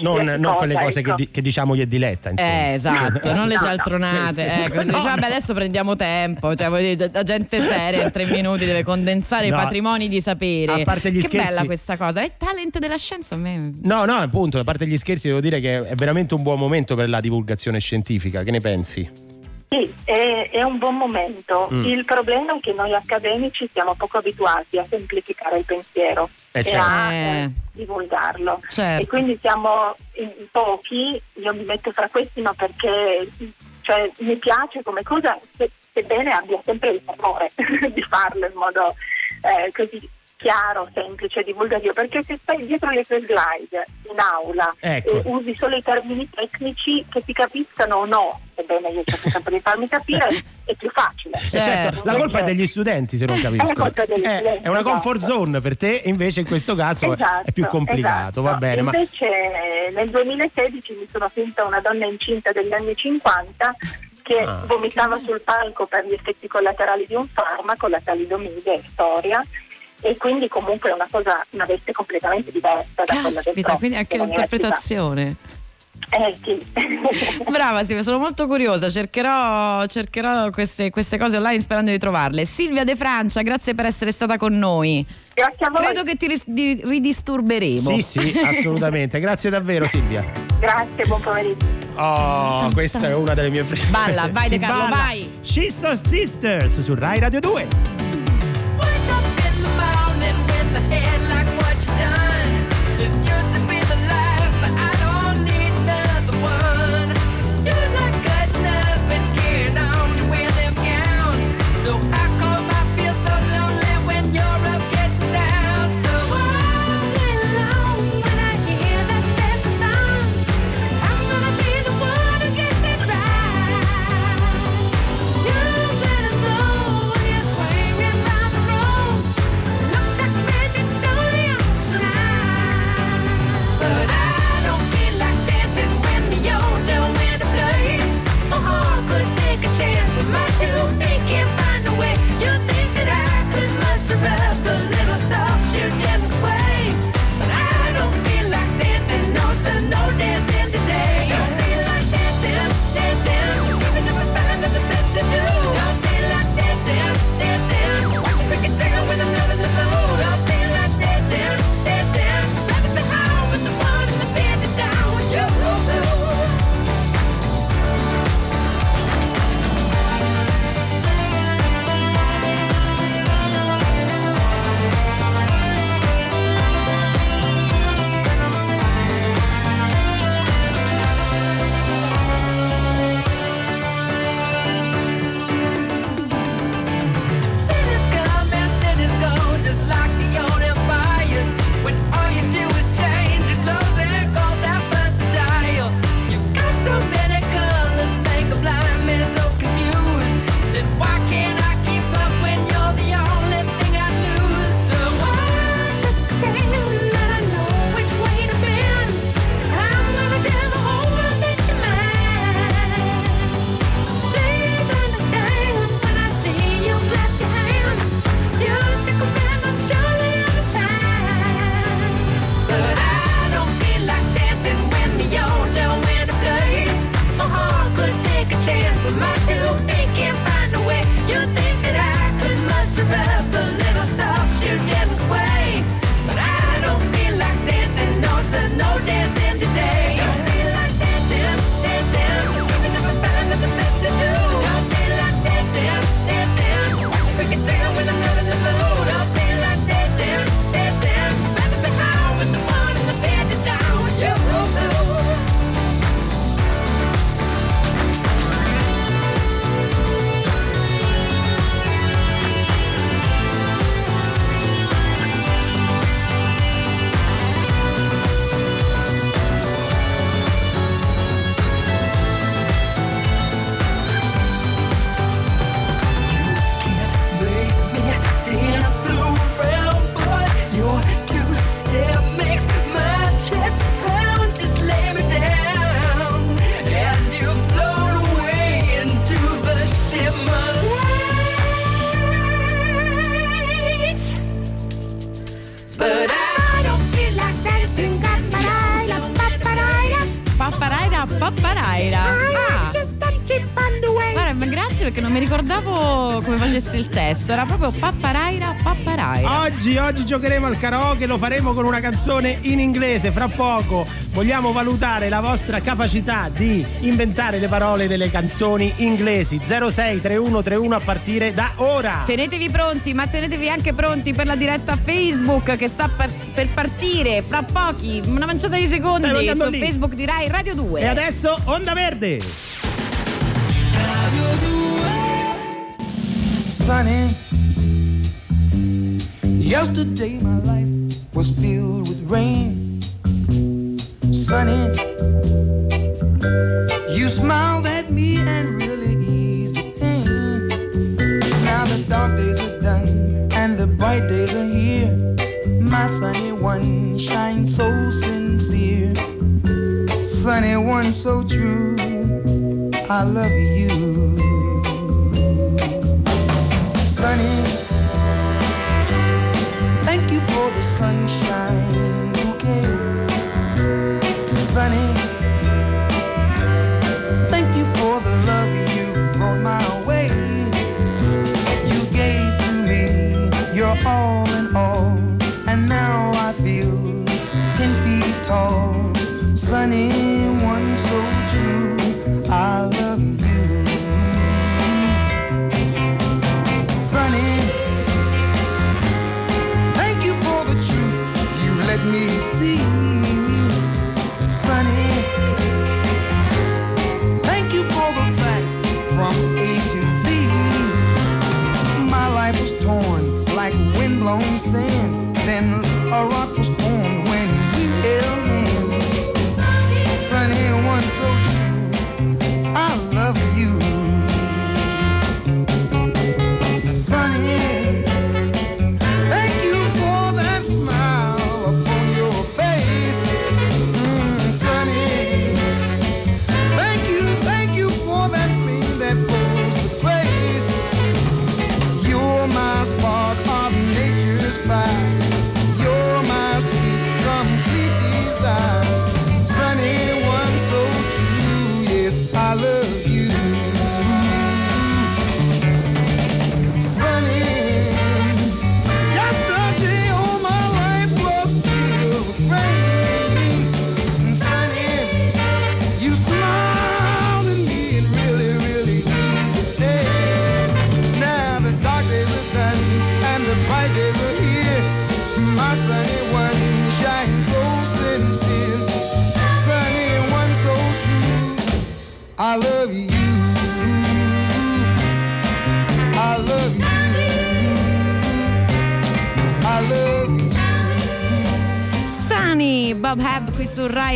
[laughs] Non, non quelle cose che, ecco. di- che diciamo io e Diletta. Insomma. Eh, esatto, non le No, no. cialtronate. [laughs] Ecco, si No, dice, vabbè, no. adesso prendiamo tempo. Cioè, la gente seria in tre minuti deve condensare No. i patrimoni di sapere. A parte gli che scherzi- bella questa cosa. È talent della scienza a me. No, no, appunto, a parte gli scherzi, devo dire che è veramente un buon momento per la divulgazione scientifica. Che ne pensi? Sì, è, è un buon momento. Mm. Il problema è che noi accademici siamo poco abituati a semplificare il pensiero Eh, e certo. a Eh. eh, divulgarlo. Certo. E quindi siamo in pochi, io mi metto fra questi no perché cioè, mi piace come cosa, se- sebbene abbia sempre il favore [laughs] di farlo in modo eh, così chiaro, semplice, divulgativo, perché se stai dietro le tue slide in aula Ecco. e usi solo i termini tecnici che ti capiscano o no, sebbene io cerco sempre di farmi capire, [laughs] è più facile. Eh, certo, la colpa è degli studenti se non capiscono. colpa degli Eh, studenti, è una comfort esatto. zone per te, invece in questo caso Esatto, è più complicato, esatto. va bene. Ma Invece eh, nel 2016 mi sono finta una donna incinta degli anni 50 che Ah, vomitava sul palco per gli effetti collaterali di un farmaco, la talidomide è storia e quindi comunque è una cosa, una veste completamente diversa Caspita, da quella del prof. quindi anche l'interpretazione. Eh, sì. [laughs] Brava Silvia, sono molto curiosa, cercherò, cercherò queste, queste, cose online sperando di trovarle. Silvia De Francia, grazie per essere stata con noi. Grazie a voi. Credo che ti ridisturberemo. Sì, sì, [laughs] assolutamente. grazie davvero Silvia. Grazie, buon pomeriggio. Oh, questa è una delle mie preferite. Balla, vai [laughs] De Carlo, balla. vai. She's so Sisters su Rai Radio 2. the head. testo, era proprio papparaira papparaira. Oggi, oggi giocheremo al karaoke, lo faremo con una canzone in inglese, fra poco vogliamo valutare la vostra capacità di inventare le parole delle canzoni inglesi 063131 a partire da ora. Tenetevi pronti, ma tenetevi anche pronti per la diretta Facebook che sta per, per partire fra pochi, una manciata di secondi su lì. Facebook di Rai Radio 2. E adesso Onda Verde. sunny. Yesterday my life was filled with rain. Sunny. own sand, then a rock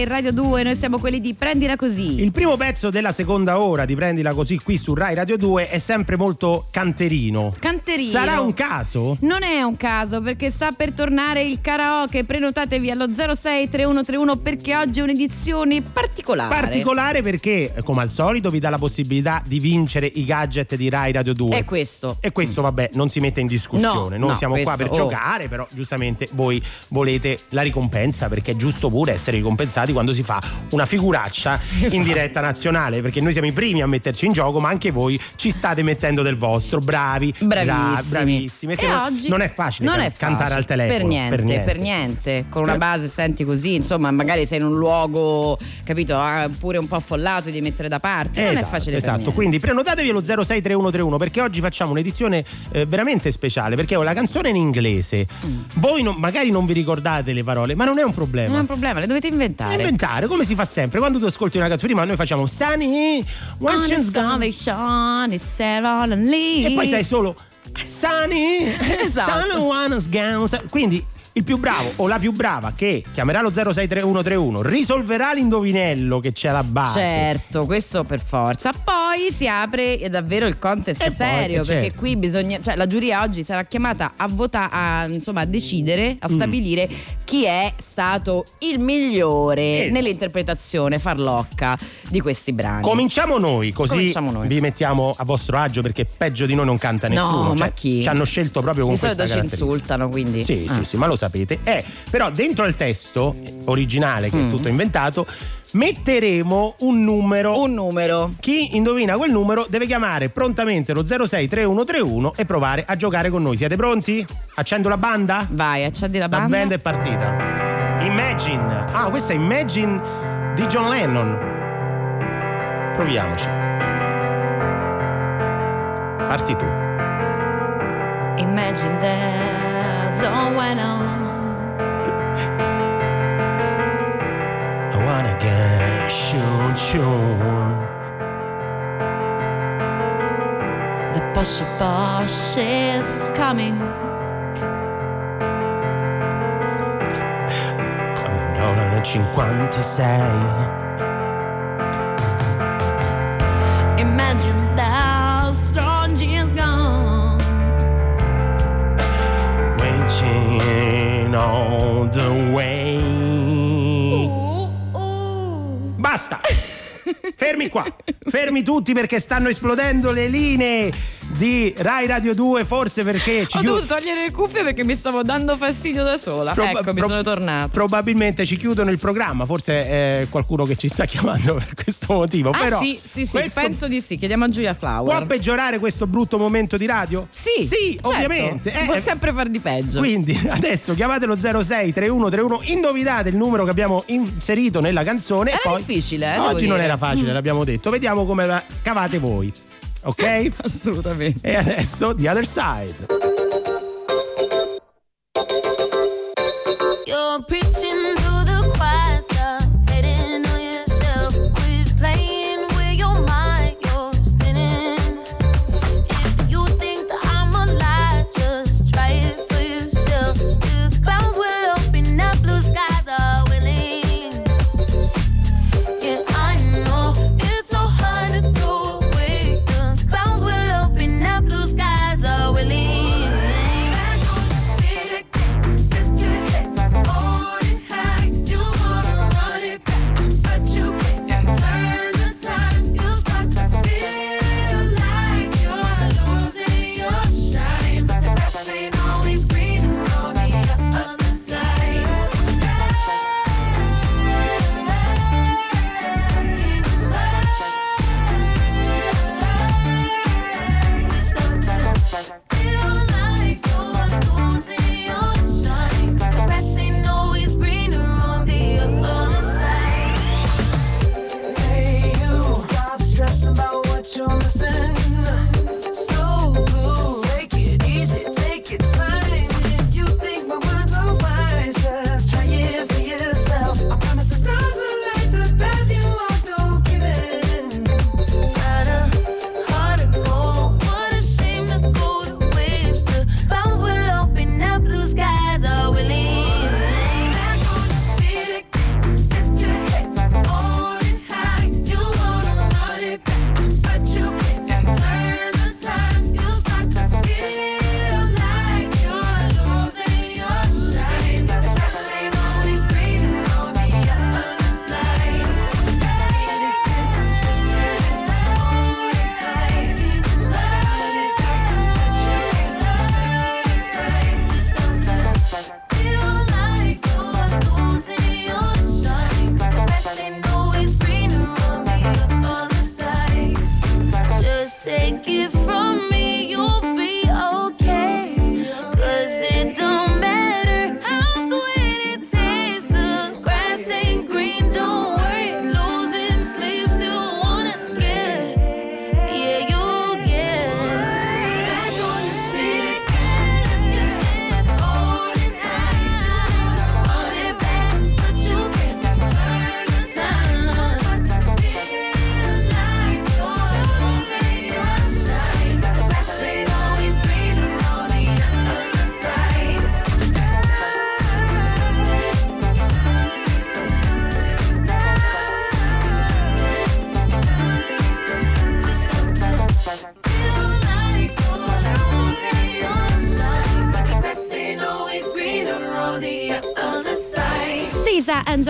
Rai Radio 2, noi siamo quelli di Prendila Così. Il primo pezzo della seconda ora di Prendila così qui su Rai Radio 2 è sempre molto canterino. Canterino. Sarà un caso? Non è un caso perché sta per tornare il karaoke. Prenotatevi allo 063131 perché oggi è un'edizione particolare. Particolare perché, come al solito, vi dà la possibilità di vincere i gadget di Rai Radio 2. È questo. E questo, vabbè, non si mette in discussione. No, Noi no, siamo qua per questo, oh. giocare, però giustamente voi volete la ricompensa perché è giusto pure essere ricompensati quando si fa una figuraccia Esatto. in diretta nazionale. Perché noi siamo i primi a metterci in gioco, ma anche voi ci state mettendo del vostro. Bravi, Bravissimi. bra- bravissimi. E non, oggi non è facile non can- è facile. cantare al telefono. Per niente, per niente. Con una Per- base senti così, insomma, magari sei in un luogo, capito, ah, pure un po' affollato di mettere da parte. non esatto, è facile per esatto. niente. quindi prenotatevi allo 063131 perché oggi facciamo un'edizione eh, veramente speciale perché ho la canzone in inglese. Voi non- magari non vi ricordate le parole, ma non è un problema. Non è un problema, le dovete inventare. Inventare, come si fa sempre, quando tu ascolti una canzone, prima noi facciamo Sunny, On watch the us go. salvation the lead. e poi sei solo Sunny, [laughs] Esatto. Sunny one. Quindi il più bravo o la più brava che chiamerà lo 063131 risolverà l'indovinello che c'è alla base. Certo, questo per forza. Poi si apre davvero il contest E poi, serio, eh, perché certo. qui bisogna, cioè la giuria oggi sarà chiamata a votare, a, insomma, a decidere, Mm. a stabilire chi è stato il migliore Eh. nell'interpretazione farlocca di questi brani. Cominciamo noi, così Cominciamo noi. vi mettiamo a vostro agio perché peggio di noi non canta No, nessuno. ma Cioè, chi? Ci hanno scelto proprio con Di solito questa ci caratteristica. insultano, quindi. Sì, Ah. sì, sì, ma lo sapete. Eh, però dentro al testo originale, che Mm. è tutto inventato, metteremo un numero. Un numero. Chi indovina quel numero deve chiamare prontamente lo 063131 e provare a giocare con noi. Siete pronti? Accendo la banda? Vai, accendi la La banda. band è partita. Imagine. Ah, questa è Imagine di John Lennon. Proviamoci. Parti tu. Imagine there's all went on. I wanna get shown, shown. The Porsche Porsche is coming. Come nel 56. Fermi qua, fermi tutti perché stanno esplodendo le linee di Rai Radio 2, forse perché ci Ho chiudono. dovuto togliere le cuffie perché mi stavo dando fastidio da sola. Proba- ecco, mi pro- sono tornata. Probabilmente ci chiudono il programma, forse è qualcuno che ci sta [laughs] chiamando per questo motivo. Ah però sì, sì, sì, penso di sì. Chiediamo a Giulia Flower. Può peggiorare questo brutto momento di radio? Sì, Sì, certo. ovviamente. Si Eh, può eh, sempre far di peggio. Quindi [laughs] adesso chiamatelo 06 3131, indovinate il numero che abbiamo inserito nella canzone. Era poi, difficile, eh, Oggi non dire. era facile, l'abbiamo detto. Vediamo come la cavate voi. Ok? [laughs] Assolutamente. e adesso The Other Side. You're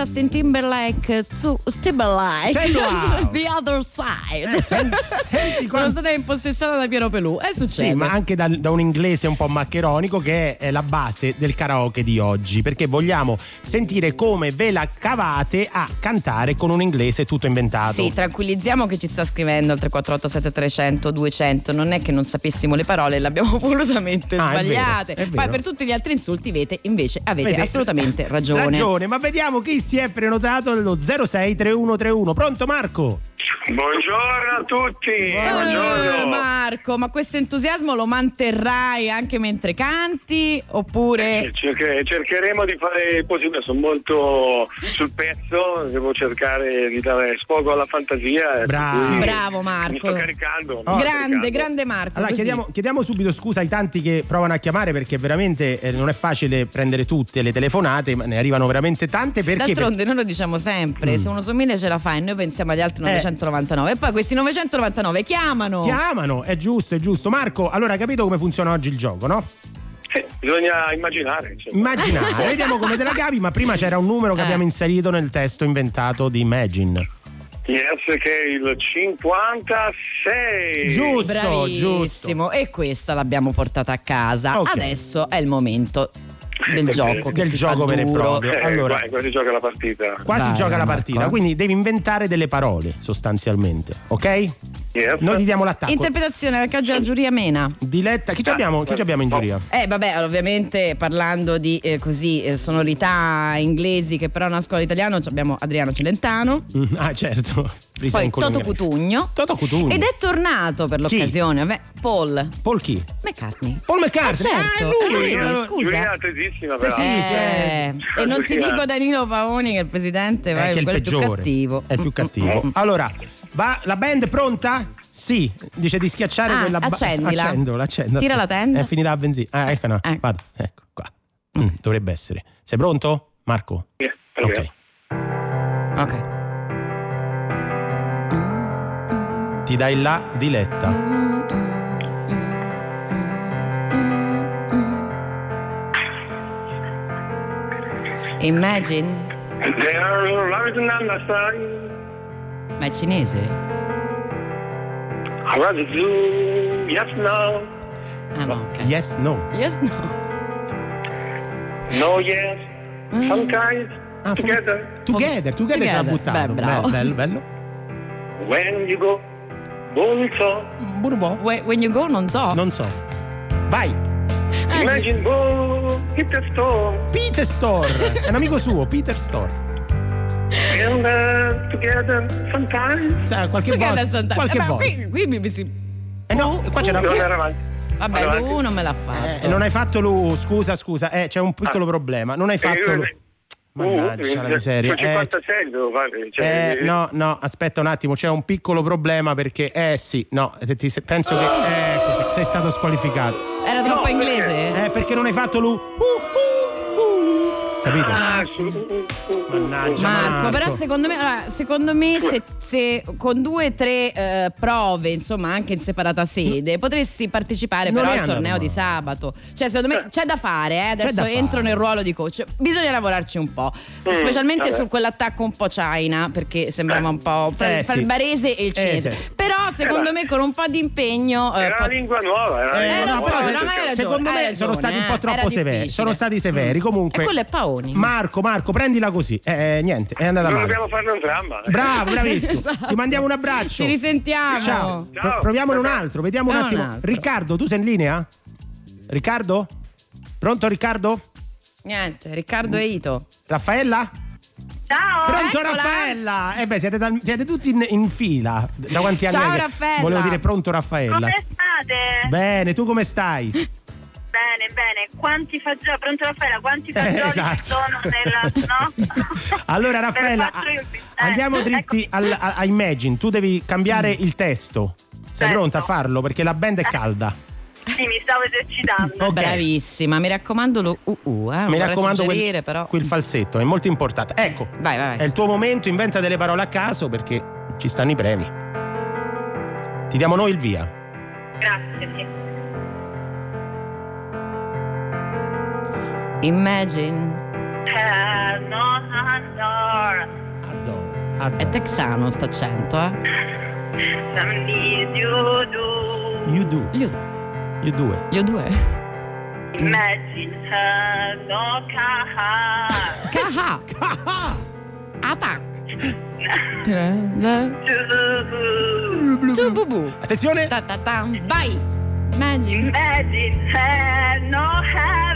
Justin Timberlake eh, su Timberlake [laughs] wow. The Other Side Eh, sen- senti sono quanto- stata impossessata da Piero Pelù e succede Sì, ma anche da, da un inglese un po' maccheronico che è la base del karaoke di oggi, perché vogliamo sentire come ve la cavate a cantare con un inglese tutto inventato. Sì, tranquillizziamo che ci sta scrivendo al 348 7300 200. Non è che non sapessimo le parole, le abbiamo [laughs] volutamente Ah, è vero, sbagliate. è vero. Poi per tutti gli altri insulti avete, invece avete Vede- assolutamente ragione. Ragione, ma vediamo chi si è prenotato allo 063131. Pronto Marco? Buongiorno a tutti. Eh, Buongiorno. Marco, ma questo entusiasmo lo manterrai anche mentre canti? Oppure. Cerche- cercheremo di fare il possibile, sono molto sul pezzo, devo cercare di dare sfogo alla fantasia. e per Bravo. Bravo, Mi Marco. sto caricando. mi sto grande, caricando. grande Marco. Allora chiediamo, chiediamo subito scusa ai tanti che provano a chiamare perché veramente eh, non è facile prendere tutte le telefonate, ma ne arrivano veramente tante perché... D'altronde noi lo diciamo sempre, se uno su mille ce la fa e noi pensiamo agli altri Mm. Eh. 999 e poi questi 999 chiamano. Chiamano, è giusto, è giusto. Marco, allora hai capito come funziona oggi il gioco, no? Sì, bisogna immaginare. insomma. Immaginare, [laughs] vediamo come te la cavi, ma prima c'era un numero che Eh. abbiamo inserito nel testo inventato di Imagine. Yes, che è il 56. Giusto, Bravissimo. E questa l'abbiamo portata a casa. Ok. Adesso è il momento del gioco. che del si gioco vero e proprio. Eh, Allora- qua- qua si gioca la partita. Qua si Vai, gioca la partita, eh. quindi devi inventare delle parole sostanzialmente, ok? Yes. Noi ti diamo l'attacco. Interpretazione perché oggi la giuria mena. Diletta, chi ci abbiamo, chi ci abbiamo in giuria? Eh vabbè, ovviamente parlando di eh, così eh, sonorità inglesi che però nascono all'italiano abbiamo Adriano Celentano, Mm, Ah, certo. Poi Toto. Cutugno. Toto Cutugno. Ed è tornato per l'occasione, vabbè, Paul Paul chi? McCartney. Paul McCartney. Ah, certo. Ah, è lui. Eh, Eh, scusa. Giuria tesissima, Eh, però. sì, sì, Eh, e non ti dico Danilo Paoni che è il presidente, Eh, ma che è il quello più peggiore. cattivo. È il più Mm, cattivo. mm, mm. Allora, va, la band è pronta? Sì, dice di schiacciare Ah, quella ba- accendila. Accendola, accendo. Tira la tenda. È finita la benzina. Ah, ecco, no. Ecco. Vado, ecco qua. Mm, dovrebbe essere. Sei pronto, Marco? Yeah, Ok. Ok. Ti dai la diletta. Imagine, They are rising on the. Ma è cinese? I rather do yes, no. Ah no, ok. Yes, no. Yes, no. No, yes. Sometimes Ah, fu- together. Together, together, ce l'ha Together. buttato. Beh, bravo. bello, bello. When you go, non so. When when you go non so. Non so. Vai. Ah, Imagine go, hit the store. Peter Store. È un amico suo, Peter Store. And uh, together sometimes. Sa, qualche Together volta. sometimes. Qualche Eh, volta. qui, qui mi, mi si... Eh no, qua c'era Non era avanti. Vabbè, avanti. non me l'ha fatto. Eh, non hai fatto lui, scusa, scusa, eh, c'è un piccolo problema. Non hai fatto Eh, lui. eh, Mannaggia uh, la miseria. Eh, 56 devo fare. Cioè, eh, no, no, aspetta un attimo, c'è un piccolo problema perché, eh sì, no, eh, ti- penso che eh, ecco, sei stato squalificato. Era troppo inglese? Eh, perché non hai fatto lui. Uh, uh. Capito? Ah, Mannaggia. Marco, però Marco. secondo me, allora, secondo me se, se con due o tre eh, prove, insomma, anche in separata sede, potresti partecipare Non però al torneo di male. sabato. Cioè, secondo me c'è da fare, eh. adesso da entro fare. nel ruolo di coach. Bisogna lavorarci un po', Mm, specialmente vabbè. su quell'attacco un po' China, perché sembrava Eh. un po' fra, Eh, fra sì. il barese e il Eh, cinese. sì. Però secondo me con un po' di impegno. eh, Era pot- una lingua nuova. Era una Eh, lingua lo no, so, nuova. però no, ragione, secondo me ragione, sono stati un po' eh, troppo severi. Sono stati severi. Comunque, E quello è Paoni. Marco, Marco, prendila così. Eh, eh, niente, è andata Non male. dobbiamo farne un dramma. Bravo, bravissimo. [laughs] Esatto. Ti mandiamo un abbraccio. Ci risentiamo. Ciao. Ciao. Pro- proviamone un altro, vediamo un Proviamo attimo. un altro. Riccardo, tu sei in linea? Riccardo? Pronto Riccardo? Niente, Riccardo e Ito. Raffaella? Ciao! Pronto eccola. Raffaella? Eh beh, siete, tal- siete tutti in, in fila. Da quanti anni Ciao, Raffaella. Volevo dire pronto Raffaella. Come state? Bene, tu come stai? Bene, bene. Quanti fagioli, pronto Raffaella, quanti fagioli Eh, ci esatto. sono nella... no? [laughs] Allora [laughs] Raffaella, io- eh, andiamo dritti eccomi. al- a, a Imagine. Tu devi cambiare il testo. Sei Certo. pronta a farlo? Perché la band è calda. Sì, mi stavo esercitando. Ok. Bravissima, mi raccomando lo UU, eh. non Mi raccomando suggerire, quel, però. quel falsetto, è molto importante. Ecco, Vai, vai, è il tuo momento, inventa delle parole a caso perché ci stanno i premi. Ti diamo noi il via. Grazie, Imagine. No, no, Adoro. È texano sto accento, eh. some need you do. You do. Io, You do it. io due. Imagine her, no. Kaha. Attack. To Tu bubu. Attenzione. Ta ta ta. Vai. Imagine. Imagine her, no heaven.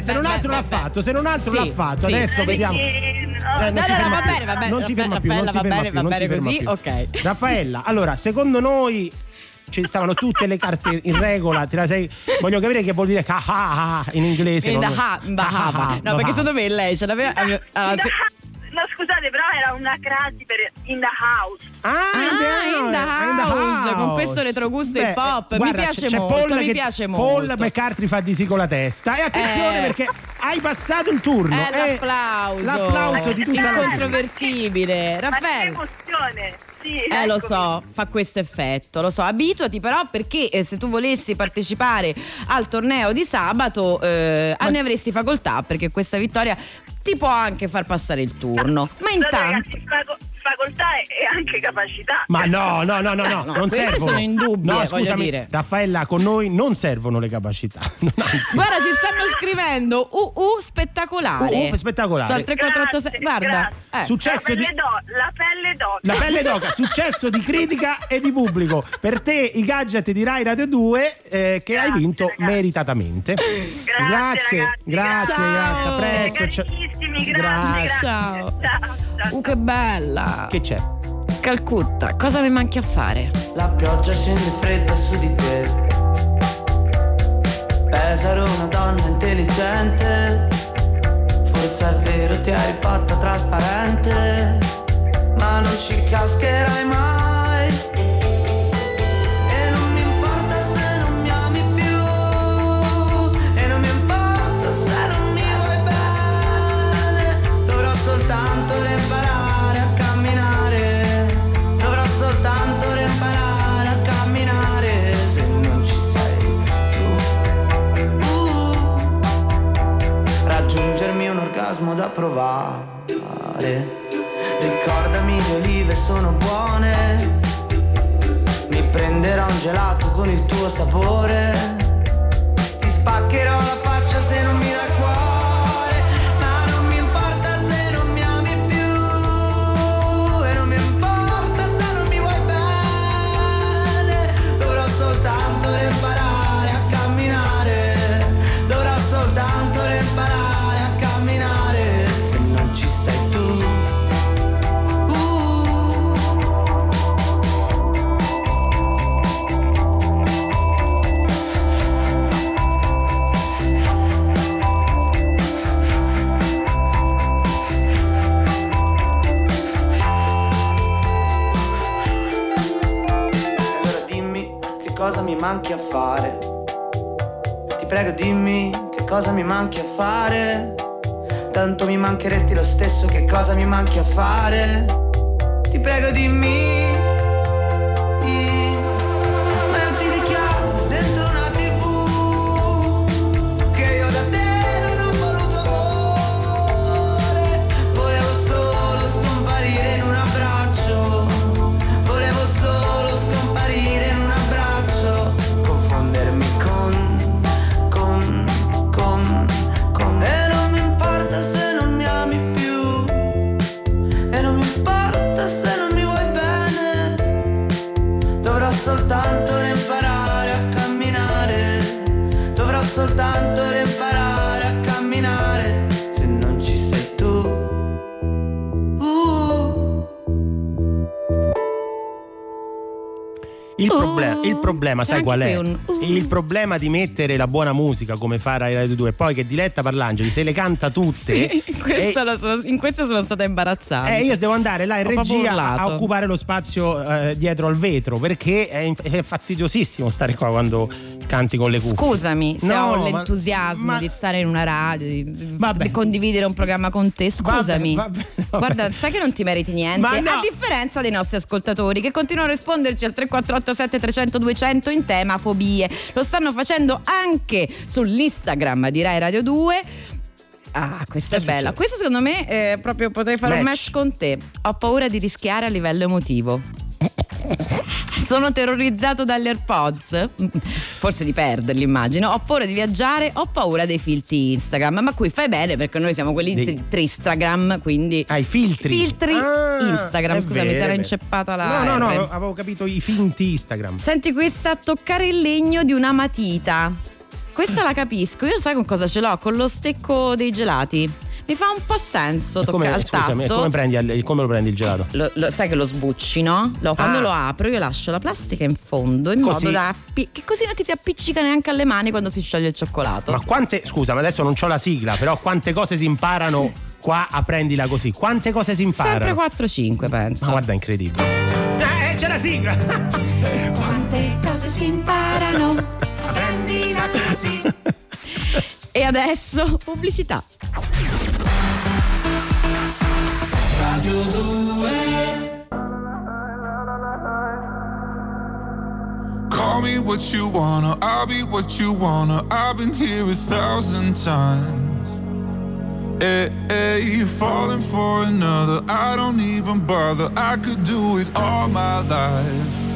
Se non altro l'ha fatto, se non altro Sì, l'ha fatto. sì, Adesso sì, vediamo. Eh, No, non no, si no, va bene, va bene. Non si ferma più, non si ferma più, non si ferma così, più. ok. Raffaella, allora, secondo noi ci stavano tutte le carte in regola, sei voglio capire che vuol dire ah, in inglese. In non- Daha- in Bahama. Ah, ah, No, perché secondo me lei ce l'aveva. aveva- allora, se- No, scusate, però era una crasi per in the house. Ah, Ah, in the house, con questo house. retrogusto Beh, hip hop. Mi guarda, piace c'è- c'è molto, Paul mi che- piace Paul molto. McCartney fa di sì con la testa. E attenzione Eh. perché hai passato il turno. È eh. l'applauso. L'applauso di tutta la gente. Incontrovertibile. Ma che Raffaele. emozione. Sì, Eh lo eccomi. so, fa questo effetto, lo so, abituati però perché eh, se tu volessi partecipare al torneo di sabato eh, ne avresti facoltà perché questa vittoria ti può anche far passare il turno. Ma intanto... ragazzi, facoltà e anche capacità. Ma no, no, no, no, no, Eh, no, non servono. sono indubbie, No, voglio scusami, dire. Raffaella, con noi non servono le capacità. [laughs] Anzi. Guarda, ci stanno scrivendo UU spettacolare. UU spettacolare. Cioè, il 3486. Grazie, Guarda, grazie. eh. Successo la di pelle d'o- la pelle d'oca. La pelle d'oca, [laughs] successo di critica e di pubblico. Per te i gadget di Rai Radio 2 eh, che hai Grazie, vinto ragazzi. meritatamente. Grazie, grazie, ragazzi, grazie, Ciao. grazie, a presto. Carissimi, grazie, Grazie. grazie. Ciao. ciao, ciao. Uh, che bella. Che c'è? Calcutta, cosa mi manchi a fare? La pioggia scende fredda su di te. Pesaro una donna intelligente. Forse è vero ti hai fatta trasparente. Ma non ci cascherai mai. Orgasmo da provare. Ricordami le olive sono buone. Mi prenderò un gelato con il tuo sapore. Ti spaccherò la faccia se non mi dai cosa mi manchi a fare. Ti prego dimmi che cosa mi manchi a fare. Tanto mi mancheresti lo stesso che cosa mi manchi a fare. Ti prego dimmi. Problema, il problema sai qual è? un, uh. Il problema di mettere la buona musica come fa Rai Radio 2 e poi che Diletta Parlangeli se le canta tutte Sì, in, questa la sono, in questa sono stata imbarazzata. eh, io devo andare là in Ho regia a occupare lo spazio eh, dietro al vetro perché è, è fastidiosissimo stare qua quando canti con le cuffie. Scusami se No, ho l'entusiasmo ma- di stare in una radio, di, Vabbè. di condividere un programma con te. Scusami. Vabbè, vabbè, vabbè. Guarda, sai che non ti meriti niente. No. A differenza dei nostri ascoltatori che continuano a risponderci al 3487 300 200 in tema fobie. Lo stanno facendo anche sull'Instagram di Rai Radio 2. Ah, questa è bella. Questa secondo me eh, proprio potrei fare un Match. match con te. Ho paura di rischiare a livello emotivo. [laughs] Sono terrorizzato dagli AirPods, forse di perderli immagino. Ho paura di viaggiare, ho paura dei filtri Instagram. Ma qui fai bene perché noi siamo quelli Dei- tri- Tristagram, quindi Ah, i filtri. Filtri Ah, Instagram. Scusa, mi si era inceppata la. No, no, no, R. avevo- avevo capito i finti Instagram. Senti questa toccare il legno di una matita. Questa la capisco. Io sai con cosa ce l'ho? Con lo stecco dei gelati. Mi fa un po' senso come, toccare al scusami, tatto. come, prendi, come lo prendi il gelato? Lo- lo- sai che lo sbucci, no? Lo- quando Ah. lo apro io lascio la plastica in fondo in Così. modo da appi- che così non ti si appiccica neanche alle mani quando si scioglie il cioccolato. Ma quante, scusa, ma adesso non c'ho la sigla, però quante cose si imparano qua a prendila così? Quante cose si imparano? Sempre 4-5 penso. Ma guarda, incredibile. Eh, c'è la sigla! Quante cose si imparano? Prendila così. [laughs] E adesso pubblicità. Radio 2 Call me what you wanna, I'll be what you wanna. I've been here a thousand times. Hey, hey, falling for another, I don't even bother. I could do it all my life.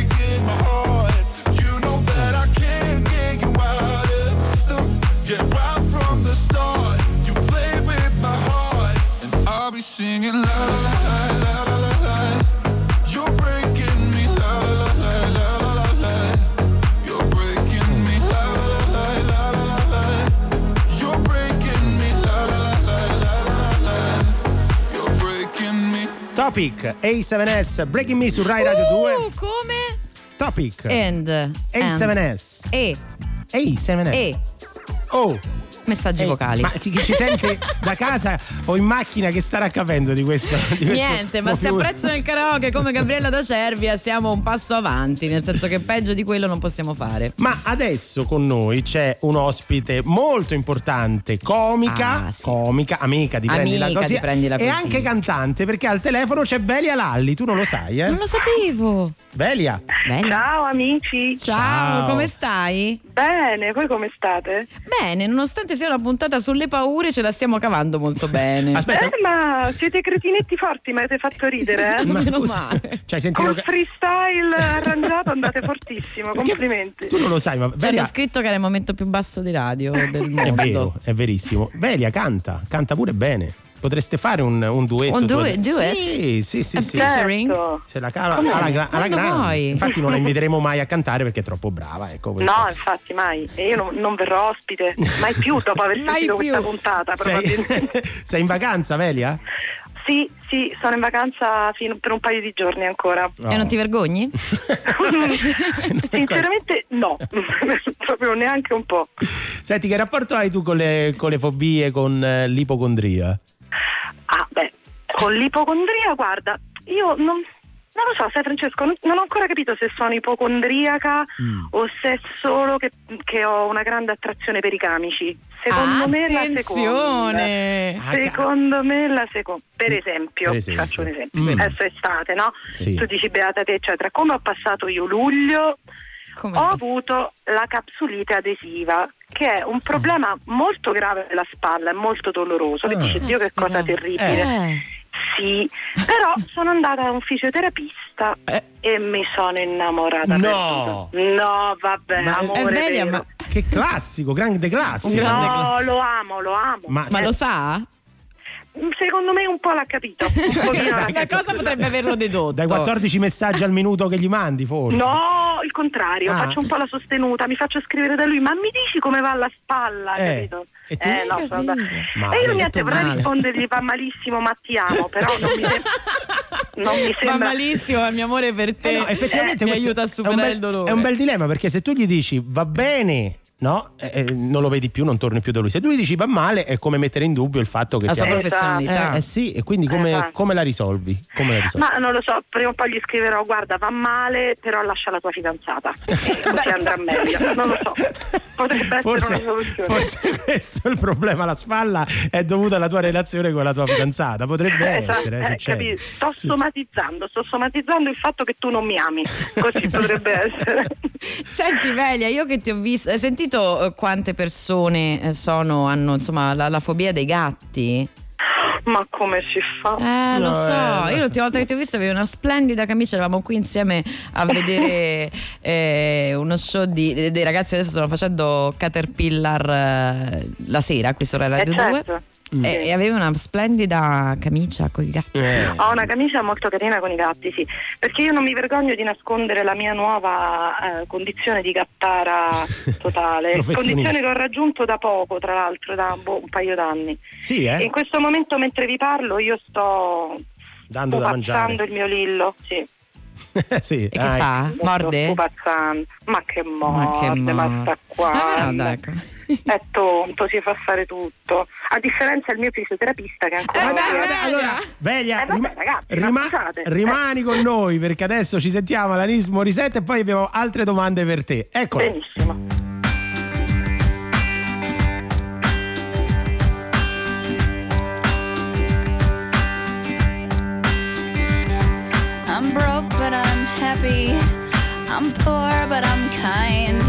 singing la la la la la la la. You're breaking me la la la la la la la la. You're breaking me la la la la la la la la. You're breaking me la la la la la la la la. You're breaking me. Topic A7S Breaking Me su Rai Radio 2. Uh, come? Topic And. and. A7S. E. A7S. E. Oh. Messaggi Ehi, vocali. Ma chi, ci sente da casa o in macchina che starà capendo di questo? di questo Niente, ma se apprezzano il karaoke come Gabriella da Cervia siamo un passo avanti, nel senso che peggio di quello non possiamo fare. Ma adesso con noi c'è un ospite molto importante, comica, Ah, sì. comica, amica di Prendi la Amica Così di Prendila e Così. anche cantante perché al telefono c'è Velia Lalli, tu non lo sai, eh? Non lo sapevo. Velia. Bella. Ciao amici. Ciao, Ciao. come stai? Bene, voi come state? Bene, nonostante sia una puntata sulle paure, ce la stiamo cavando molto bene. [laughs] Aspetta, Eh, ma siete cretinetti forti, mi avete fatto ridere, eh? [laughs] ma scusa, male. ci hai sentito Col che- freestyle [laughs] arrangiato andate fortissimo, Perché complimenti. Tu non lo sai, ma Velia hanno scritto che era il momento più basso di radio del mondo. è vero, è verissimo. Velia canta, canta pure bene. Potreste fare un, un duetto. Un duet- duet? Sì, sì, sì, A sì. featuring? Certo. Se la cava Come? alla, alla Quando grande. vuoi. Infatti non la [laughs] inviteremo mai a cantare perché è troppo brava. Ecco. No, infatti mai. E io non, non verrò ospite mai più dopo aver [laughs] sentito più. questa puntata, sei, probabilmente. [laughs] sei in vacanza, Velia? Sì, sì, sono in vacanza fino per un paio di giorni ancora. E non ti vergogni? Sinceramente no, proprio neanche un po'. Senti, che rapporto hai tu con le, con le fobie, con eh, l'ipocondria? Ah, beh, con l'ipocondria, guarda, io non, non lo so, sai Francesco, non, ho ancora capito se sono ipocondriaca Mm. o se è solo che, che ho una grande attrazione per i camici. Secondo me è la seconda. Attenzione! Ah, Secondo me la seconda. Per esempio, Per esempio. faccio un esempio. Mm. Adesso è estate, no? Sì. Tu dici beata te, eccetera. Come ho passato io luglio, Come ho avuto la capsulite adesiva, che è un problema molto grave della spalla, è molto doloroso. Che Ah. dici, Dio che cosa terribile. Eh. Sì, però sono andata da un fisioterapista Eh. e mi sono innamorata. No. No, vabbè, Ma- amore È Velia, ma, Che classico, grande classico. Un grande No, lo amo, lo amo. Ma, ma lo sa? Secondo me un po' l'ha capito. Da [laughs] cosa potrebbe averlo dedotto? dai 14 messaggi al minuto che gli mandi, forse. No, il contrario, Ah. faccio un po' la sostenuta, mi faccio scrivere da lui, ma mi dici come va la spalla, Eh, capito? e tu? Eh, no, sono e io niente, vorrei rispondergli va malissimo, ma ti amo, però non mi, [laughs] sem- non mi Va sembra... malissimo, il mio amore per te. Eh no, effettivamente mi questo aiuta a superare bel- il dolore. È un bel dilemma perché se tu gli dici va bene, no? Eh, eh, non lo vedi più, non torni più da lui. Se tu gli dici va male, è come mettere in dubbio il fatto che La sua ha- professionalità. Eh, eh sì, e quindi come, Esatto. come la risolvi? Come la risolvi? Ma non lo so, prima o poi gli scriverò, guarda, va male, però lascia la tua fidanzata, [laughs] così andrà meglio, non lo so, potrebbe essere Forse, una soluzione. forse [laughs] questo è il problema. La spalla è dovuta alla tua relazione con la tua fidanzata. Potrebbe Esatto, essere, eh, succede. capi- Sto Sì. somatizzando, sto somatizzando il fatto che tu non mi ami, così [laughs] potrebbe essere. Senti Velia, io che ti ho visto, hai sentito eh, quante persone eh, sono, hanno insomma la, la fobia dei gatti? Ma come si fa? Eh, lo so, eh, io l'ultima volta che ti ho visto avevi una splendida camicia, eravamo qui insieme a vedere [laughs] eh, uno show di, de- dei ragazzi adesso stanno facendo Caterpillar eh, la sera qui su Rai Radio Eh, 2 certo. e, e avevi una splendida camicia con i gatti. Eh. Ho una camicia molto carina con i gatti, sì, perché io non mi vergogno di nascondere la mia nuova eh, condizione di gattara [laughs] totale, condizione che ho raggiunto da poco, tra l'altro, da boh, un paio d'anni. Sì, eh? in questo momento, mentre vi parlo, io sto Dando da mangiare. il mio lillo, sì. [laughs] sì, E che dai. fa? Morde? Ma che morde, ma, sta qua. Ah, no, dai, ecco. È tonto, si fa fare tutto. A differenza del mio fisioterapista che ancora Eh, viene. dai, allora, Velia, Eh, vabbè, rima- ragazzi, rimani con noi perché adesso ci sentiamo alla Nismo Risetta e poi abbiamo altre domande per te. Eccola. Benissimo. I'm broke, but I'm happy. I'm poor, but I'm kind.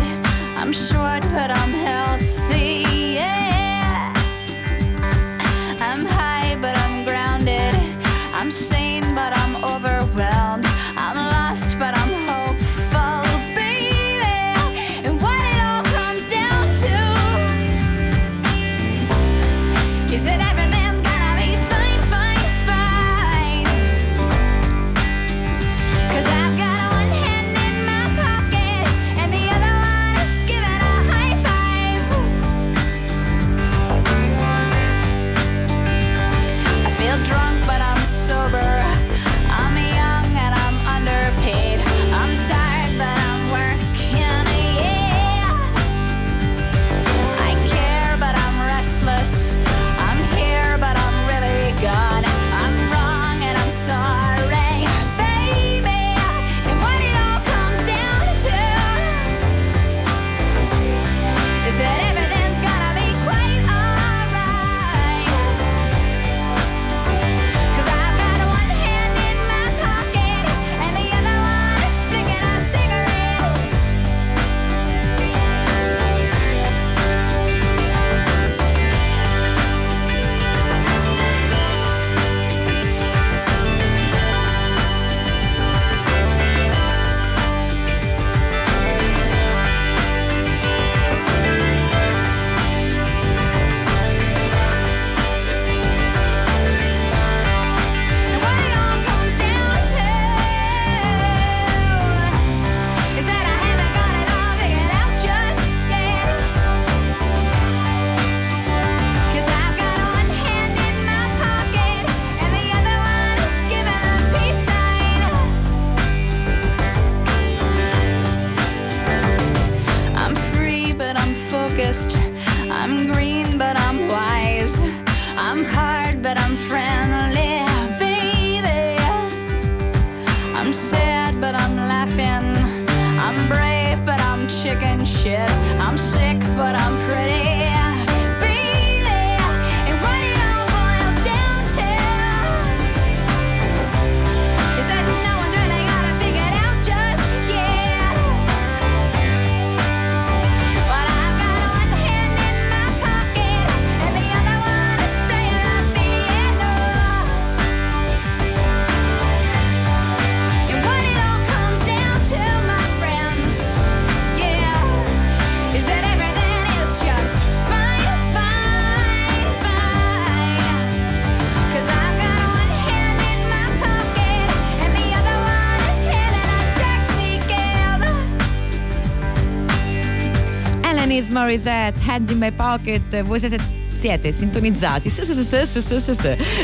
Morissette, Hand in My Pocket, voi siete, siete sintonizzati su, su, su,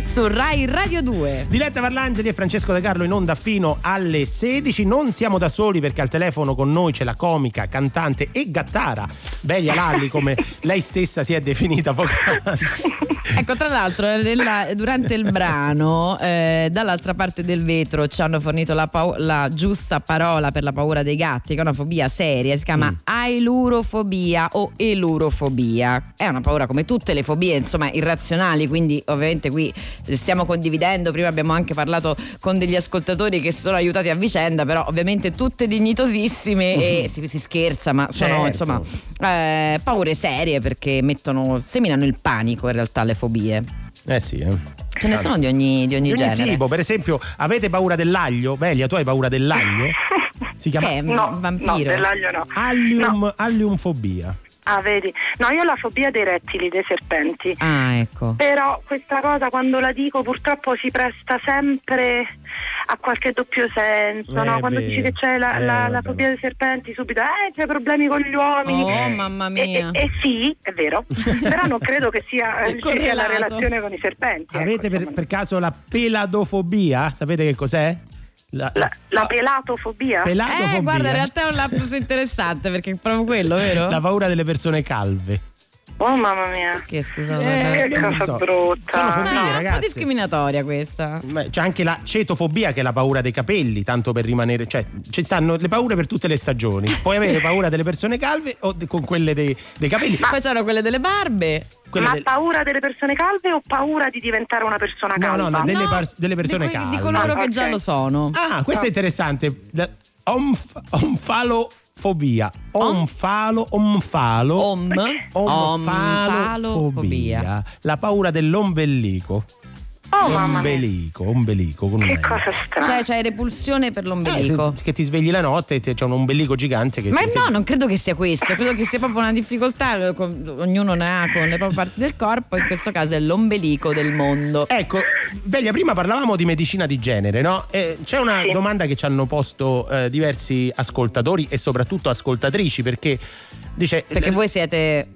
su, Rai Radio 2. Diletta Varlangeli e Francesco De Carlo in onda fino alle 16. Non siamo da soli perché al telefono con noi c'è la comica, cantante e gattara Belia Lalli, come lei stessa si è definita poc'anzi. [laughs] Ecco, tra l'altro, nella- durante il brano, eh, dall'altra parte del vetro ci hanno fornito la, pau- la giusta parola per la paura dei gatti, che è una fobia seria, si chiama ailurofobia o elurofobia. È una paura come tutte le fobie, insomma, irrazionali, quindi ovviamente qui stiamo condividendo, prima abbiamo anche parlato con degli ascoltatori che sono aiutati a vicenda, però ovviamente tutte dignitosissime e si, si scherza, ma sono Certo. insomma eh, paure serie perché mettono, seminano il panico in realtà le fobie. Eh sì, eh. Ce ne sono di ogni, di ogni Di ogni genere. tipo, per esempio, avete paura dell'aglio? Belia, tu hai paura dell'aglio? [laughs] Si chiama Che è un No, vampiro? no, dell'aglio no. allium, alliumfobia. Ah, vedi. No, io ho la fobia dei rettili, dei serpenti. Ah, ecco. Però questa cosa quando la dico purtroppo si presta sempre a qualche doppio senso, Eh, no? Quando vero. dici che c'è la, Eh, la- la vabbè. fobia dei serpenti, subito eh, c'è problemi con gli uomini. Oh, mamma E, mia. e- e sì, è vero, [laughs] però non credo che sia, ci sia la relazione con i serpenti. ecco, Avete per, insomma. per caso la peladofobia? Sapete che cos'è? La, la, la pelatofobia? peladofobia. Eh, guarda, in realtà è un lapsus interessante perché è proprio quello, vero? La paura delle persone calve. Oh mamma mia. Che scusa, Eh, che cosa so. brutta. Sono fobie, Ma è un po' ragazzi. discriminatoria questa. Beh, C'è anche la cetofobia che è la paura dei capelli, tanto per rimanere, cioè ci stanno le paure per tutte le stagioni. Puoi avere paura delle persone calve o de- con quelle dei, dei capelli. Poi c'erano quelle delle barbe. Quelle Ma del- paura delle persone calve o paura di diventare una persona No, calva? no, no, delle, No, par- delle persone di, que- calve. di coloro Ah, che ok. già lo sono. Ah, questo è interessante. Omf- omfalofobia. Omfalo, omfalo. Om. Omfalofobia. La paura dell'ombelico. Oh mamma mia. Ombelico, ombelico con un Che cosa strana. Cioè, c'hai repulsione per l'ombelico. Eh, che ti svegli la notte e c'è un ombelico gigante che Ma ti- no, non credo che sia questo, credo che sia proprio una difficoltà, eh, ognuno ne ha con le proprie parti del corpo, in questo caso è l'ombelico del mondo. Ecco, Belia, prima parlavamo di medicina di genere, no? Eh, c'è una Sì. domanda che ci hanno posto eh, diversi ascoltatori e soprattutto ascoltatrici perché dice Perché voi siete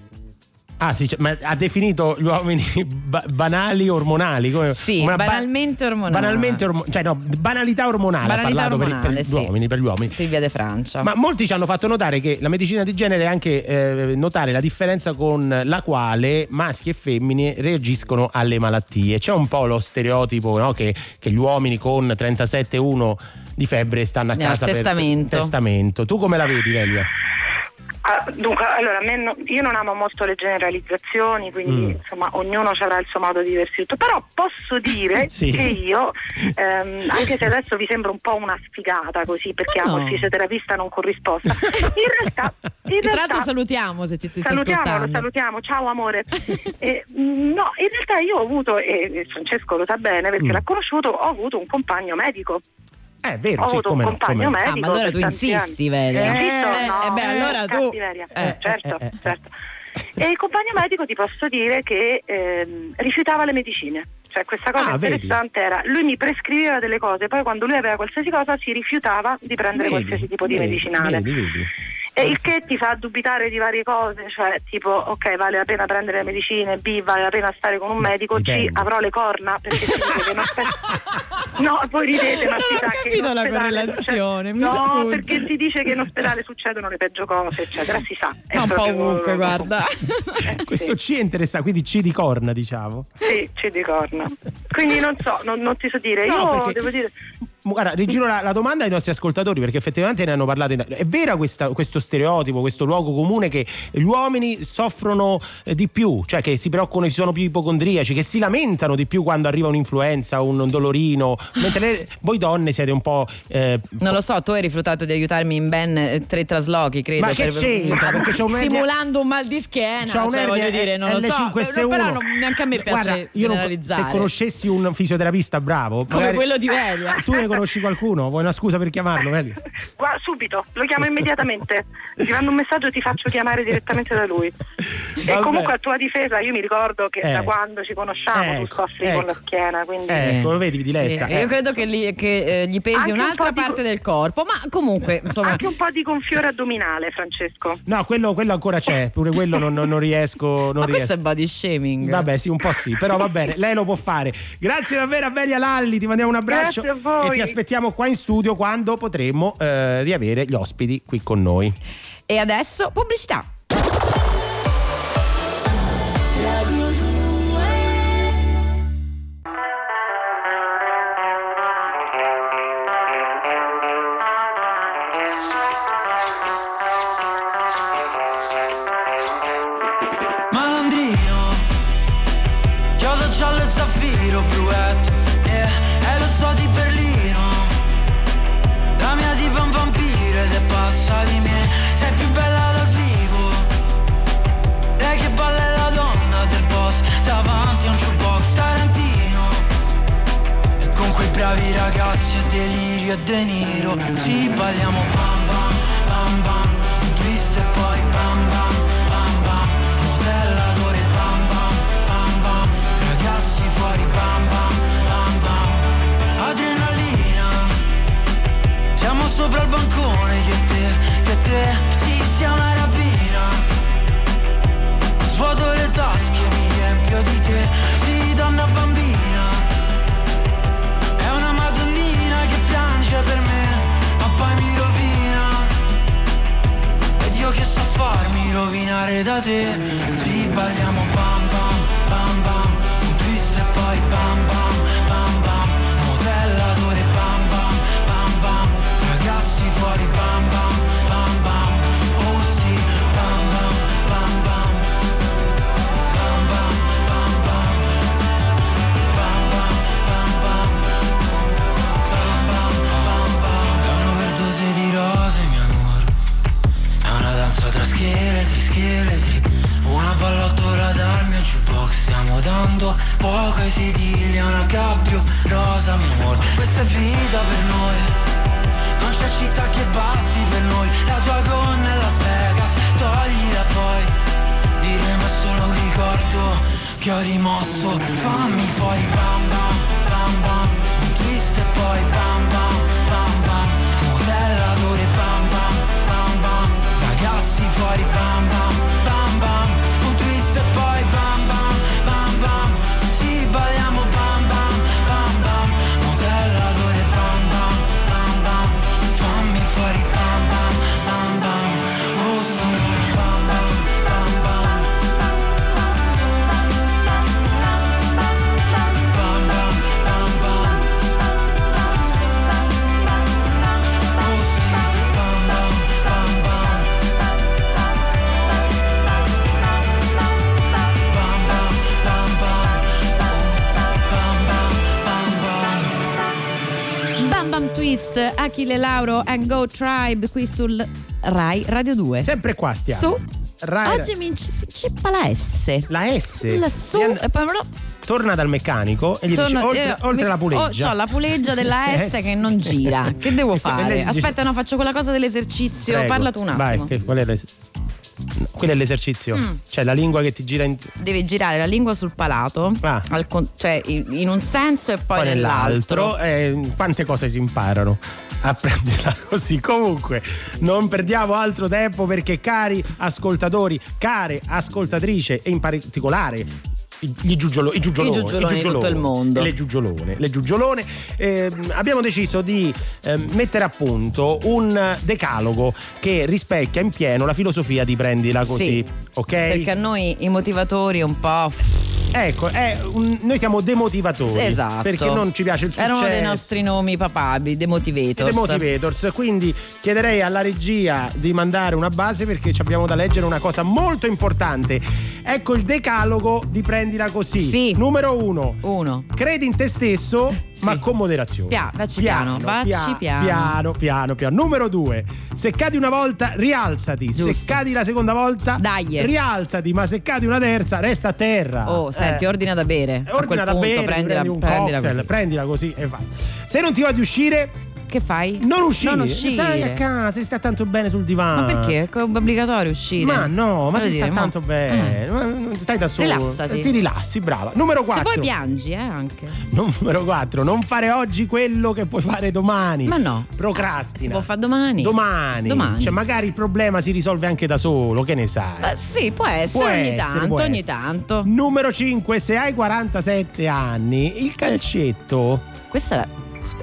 Ah, sì, cioè, ma ha definito gli uomini ba- banali ormonali come Sì, banalmente ormonali. banalmente ormo- cioè no, banalità ormonale Banalità per- ormonale, per, gli sì. uomini, per gli uomini. Silvia De Francia. Ma molti ci hanno fatto notare che la medicina di genere è anche eh, notare la differenza con la quale maschi e femmine reagiscono alle malattie. C'è un po' lo stereotipo no, che, che gli uomini con 37,1 di febbre stanno a casa testamento. per testamento. Tu come la vedi, Velia? Ah, dunque, allora, no- io non amo molto le generalizzazioni, quindi Mm. insomma ognuno avrà il suo modo di diversi tutto, però posso dire [laughs] Sì. che io, ehm, anche se adesso vi sembra un po' una sfigata così, perché Ma amo no. il fisioterapista non corrisposta, in realtà... [laughs] In Tra l'altro realtà salutiamo se ci stai Salutiamolo, ascoltando. salutiamo, ciao amore. Eh, no, in realtà io ho avuto, e Francesco lo sa bene perché Mm. l'ha conosciuto, ho avuto un compagno medico. Eh, vero, Ho sì, avuto come un no, compagno come no. Ah, medico. ma allora tu insisti. Velia. Insisto, Eh, no, eh, beh, allora tu- cattiveria. Eh, certo, eh, eh, eh. certo. E il compagno medico ti posso dire che ehm, rifiutava le medicine. Cioè questa cosa Ah, vedi. interessante era, lui mi prescriveva delle cose, poi quando lui aveva qualsiasi cosa si rifiutava di prendere Vedi, qualsiasi tipo di vedi, medicinale. Vedi, vedi. E il che ti fa dubitare di varie cose, cioè tipo ok vale la pena prendere le medicine, B vale la pena stare con un medico, C avrò le corna perché si dice che ospedale... No, voi ridete ma si Non sa che in capito la ospedale correlazione, [laughs] mi No, sfugge. perché si dice che in ospedale succedono le peggio cose, eccetera, si sa. È un po' ovunque, guarda. [laughs] Questo C è interessante, quindi C di corna, diciamo. Sì, C di corna. Quindi non so, non, non ti so dire. No, Io perché- devo dire... Guarda, rigiro la, la domanda ai nostri ascoltatori perché effettivamente ne hanno parlato. in- È questa- questo stereotipo, questo luogo comune che gli uomini soffrono eh, di più, cioè che si preoccupano, ci sono più ipocondriaci, che si lamentano di più quando arriva un'influenza, un dolorino, mentre le- voi donne siete un po'... eh, Non lo so, tu hai rifiutato di aiutarmi in ben eh, tre traslochi, credo. Ma che c'entra? Perché c'è un'ernia- Simulando un mal di schiena, C'ha cioè, un'ernia voglio dire, non lo so. L5S1. Però non- neanche a me piace Guarda, io non- generalizzare. se conoscessi un fisioterapista bravo, Come magari- quello di Velia. [laughs] Tu ne conosci qualcuno? Vuoi una scusa per chiamarlo, [laughs] Velia? Guarda, subito, lo chiamo immediatamente. Ti mando un messaggio e ti faccio chiamare direttamente da lui. E Vabbè. comunque a tua difesa io mi ricordo che Eh. da quando ci conosciamo tu Ecco, soffri ecco. con la schiena, quindi... Ecco, lo vedi, diletta. Sì, eh. Io credo che, gli, che, eh, gli pesi Anche un un'altra di- parte del corpo, ma comunque, insomma. Anche un po' di gonfiore addominale, Francesco. No, quello, quello ancora c'è, pure quello non, non- non riesco. Non Ma questo riesco. è body shaming. Vabbè, sì, un po' sì, però va bene, lei lo può fare. Grazie davvero a Velia Lalli, ti mandiamo un abbraccio Grazie a voi. Ti aspettiamo qua in studio quando potremo eh, riavere gli ospiti qui con noi. E adesso pubblicità. E De Niro. Ci balliamo rovinare da te. Ci balliamo And Go Tribe qui sul Rai Radio 2. Sempre qua stiamo. Su. Rai- Oggi mi si ceppa la S. La S. La su Viene- e poi Torna dal meccanico e gli torno- dice oltre, eh, oltre mi- la puleggia. Oh, c'ho la puleggia della [laughs] S che non gira. Che devo [laughs] fare? Aspetta, no, faccio quella cosa dell'esercizio. Prego, Parla tu un attimo. Vai, che, qual è No, Quello è l'esercizio. Mm. Cioè la lingua che ti gira in, Devi girare la lingua sul palato, Ah. con- cioè in in un senso e poi, poi nell'altro. nell'altro. eh, quante cose si imparano a prenderla [laughs] così. Comunque, non perdiamo altro tempo perché, cari ascoltatori, care ascoltatrici, e in particolare. I- giugiolo- i giugioloni, I giugioloni di tutto il mondo. le giugiolone, le giugiolone ehm, abbiamo deciso di ehm, mettere a punto un decalogo che rispecchia in pieno la filosofia di prendila così, Sì, ok? Perché a noi i motivatori un po'. Ecco, è un- noi siamo demotivatori. Esatto. Perché non ci piace il successo. Erano dei nostri nomi papabili, demotivators. The Motivators, quindi chiederei alla regia di mandare una base perché ci abbiamo da leggere una cosa molto importante. Ecco il decalogo di prendila così. Sì. Numero uno. Uno. Credi in te stesso, ma con moderazione. Pia- piano, vacci pia- piano. piano, piano, piano. Numero due. Se cadi una volta, rialzati. Se Giusto. cadi la seconda volta, Dai. rialzati. Ma se cadi una terza, resta a terra. Oh, senti, Eh. ordina da bere. Ordina da punto bere, prendila, prendi un prendila cocktail, così. prendila così e fai. Se non ti va di uscire, Che fai? non uscire. Non uscire. Stai a casa, stai tanto bene sul divano. Ma perché? È obbligatorio uscire. Ma no, ma Voglio si sta mo- tanto bene. Ma non stai da solo. Rilassati. Ti rilassi, brava. Numero Se 4. vuoi piangi, eh, anche. Numero 4. Non fare oggi quello che puoi fare domani. Ma no. Procrastina. Si può fare domani. Domani. Domani. Cioè, magari il problema si risolve anche da solo, che ne sai? Eh, sì, può essere Può ogni essere, tanto, ogni essere. tanto. Numero 5. Se hai 47 anni, il calcetto. Questa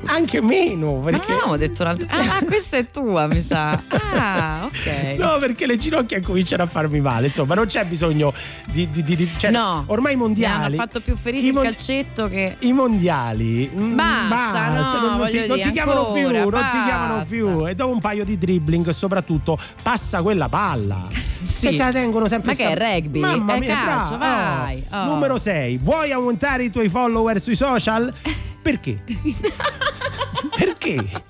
Anche meno. Ma Perché... non avevamo detto un'altra. Ah, [laughs] ah, questa è tua, mi sa. Ah, ok. No, perché le ginocchia cominciano a farmi male. Insomma, non c'è bisogno di. di, di- cioè, No. Ormai i Mi mondiali. hanno fatto più feriti i il mon- calcetto che. I mondiali. mm, Basta, no, non, non ti, non dire, ti chiamano più, ancora, non ti basta. chiamano più. E dopo un paio di dribbling, soprattutto, passa quella palla. [laughs] Sì. Che te la tengono sempre Ma che è rugby? Mamma È mia, calcio, brava. vai. Oh. Numero 6. Vuoi aumentare i tuoi follower sui social? [laughs] Perché? [laughs] Perché?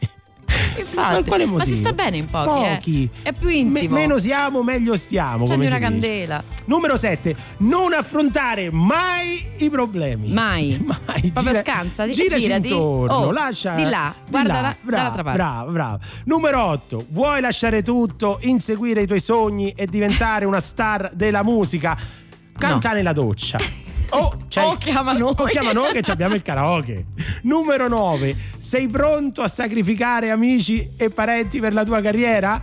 Infatti, Ma quale ma si sta bene in pochi. eh. Pochi. È più intimo. Me- meno siamo, meglio stiamo. Come una si dice. candela. Numero 7. Non affrontare mai i problemi. Mai. [laughs] Mai. Proprio Gira- scansati. Girati. intorno. Oh, lascia, di là, guarda là, la- brava, dall'altra parte. Brava, brava. Numero 8. Vuoi lasciare tutto, inseguire i tuoi sogni e diventare una star della musica? Canta nella doccia. [laughs] O, c'hai- O chiama noi. o chiama noi che ci abbiamo il karaoke. Numero 9. Sei pronto a sacrificare amici e parenti per la tua carriera?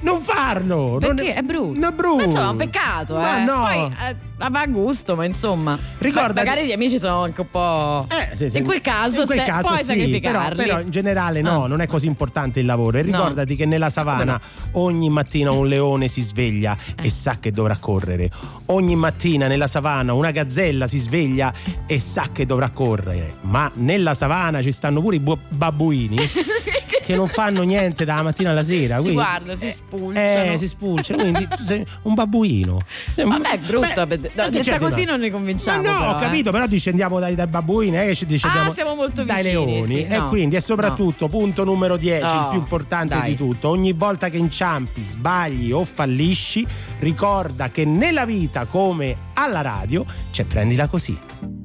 Non farlo! non Perché è brutto. Non è brutto. Ma insomma, è un peccato, Ma eh. no. Poi eh, va a gusto, ma insomma. Ma- Magari gli amici sono anche un po'. Eh, sì, sì. In quel caso, In quel se caso puoi sì, però, sacrificarli. però in generale no, Ah. non è così importante il lavoro. E No. ricordati che nella savana ogni mattina un leone si sveglia Eh. e sa che dovrà correre. Ogni mattina nella savana una gazzella si sveglia e sa che dovrà correre. Ma nella savana ci stanno pure i bu- babbuini [laughs] che non fanno niente dalla mattina alla sera. si quindi- guarda, si spulciano. Eh, si spulciano. Quindi tu sei un babbuino. Vabbè, è brutto. Beh, no, che detta così no? non ne convinciamo. Ma no, però, ho capito, eh. però discendiamo dai, dai babbuini, eh, che ci discendiamo Ah, siamo molto dai vicini, leoni. sì, e no, quindi, e soprattutto, punto numero 10, il No, più importante dai. di tutto: ogni volta che inciampi, sbagli o fallisci, ricorda che nella vita, come alla radio, c'è prendila così.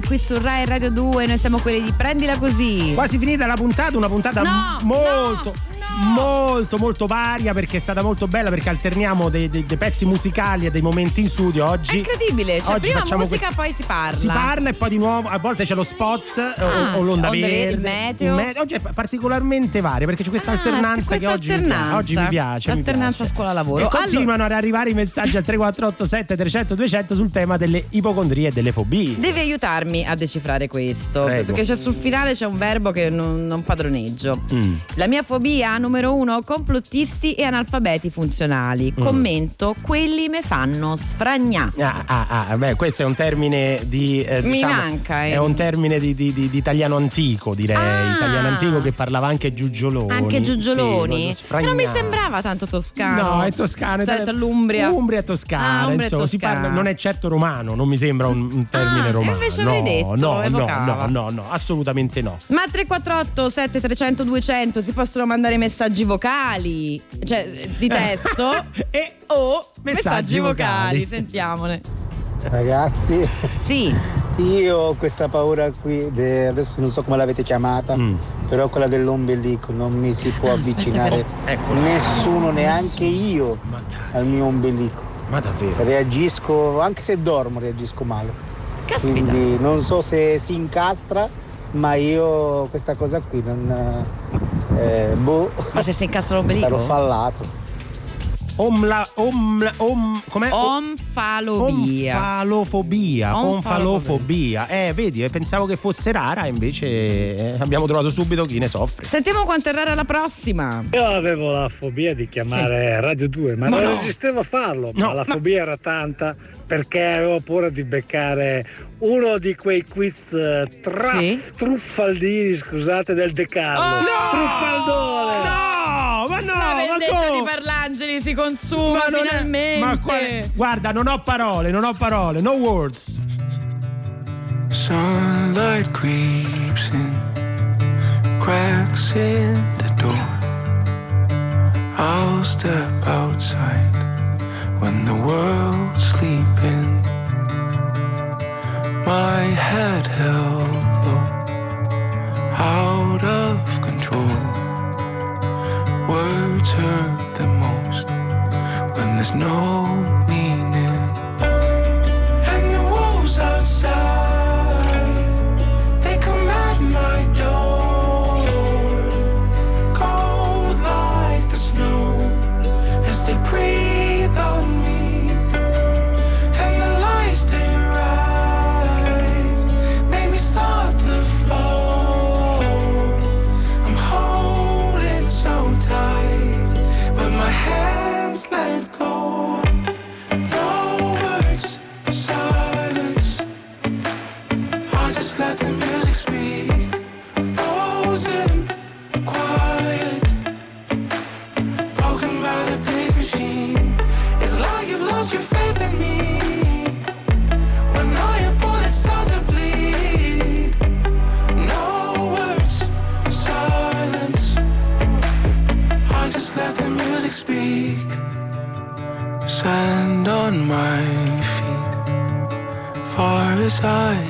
Qui su Rai Radio 2, noi siamo quelli di Prendila Così. Quasi finita la puntata, una puntata No, m- molto. Molto molto varia perché è stata molto bella perché alterniamo dei, dei- dei pezzi musicali e dei momenti in studio oggi. Incredibile, cioè oggi prima musica questi- poi si parla. Si parla e poi di nuovo a volte c'è lo spot eh, Ah, o, o l'onda verde, verde, il meteo. il Oggi è particolarmente varia perché c'è questa Ah, alternanza che questa oggi mi, piace, oggi mi piace. Alternanza scuola-lavoro. E continuano ad arrivare i messaggi al 3487 300 200 sul tema delle ipocondrie e delle fobie. Devi aiutarmi a decifrare questo, Prego. perché c'è sul finale c'è un verbo che non, non padroneggio. Mm. La mia fobia numero uno, complottisti e analfabeti funzionali. Mm. Commento, quelli me fanno sfragnà. Ah, ah, ah, beh, questo è un termine di. eh, Mi diciamo, manca, eh. È un termine di, di- di- di italiano antico, direi. Ah. Italiano antico che parlava anche giugioloni. Anche Giugioloni? Sì, Però mi sembrava tanto toscano. No, è toscano. è Cioè, tale- l'Umbria. Umbria toscana. Ah, Umbria insomma, toscana. parla- non è certo romano, non mi sembra un, un termine Ah, romano. invece no, detto, no, no, no, no, no, assolutamente no. Ma 348 7300 200 si possono mandare messaggi vocali, cioè di testo [laughs] e o messaggi messaggi, vocali. vocali. Sentiamone. Ragazzi, sì. io ho questa paura qui, de- adesso non so come l'avete chiamata, Mm. però quella dell'ombelico, non mi si può avvicinare Ecco. nessuno, neanche io, al mio ombelico. Ma davvero? Reagisco, anche se dormo, reagisco male. Caspita. Quindi non so se si incastra, ma io questa cosa qui non... eh, boh. Ma se si incastra l'ombelico? Sarò fallato. Omla, omla, om, com'è? Omfalobia. Onfalofobia, Onfalofobia. onfalofobia. Eh, vedi, eh, pensavo che fosse rara, invece eh, abbiamo trovato subito chi ne soffre. Sentiamo quanto è rara la prossima. Io avevo la fobia di chiamare Radio 2, ma, Ma non no. a farlo. No, ma la ma- fobia era tanta perché avevo paura di beccare uno di quei quiz eh, tra- truffaldini, scusate, del De Carlo. Truffaldone! No, ma no, La vendetta come? di Parlangeli si consuma è- finalmente. ma quale- guarda, non ho parole, non ho parole, no words. Sunlight creeps in, cracks in the door. I'll step outside when the world's sleeping. My head held low, out of control. Words hurt there's no far as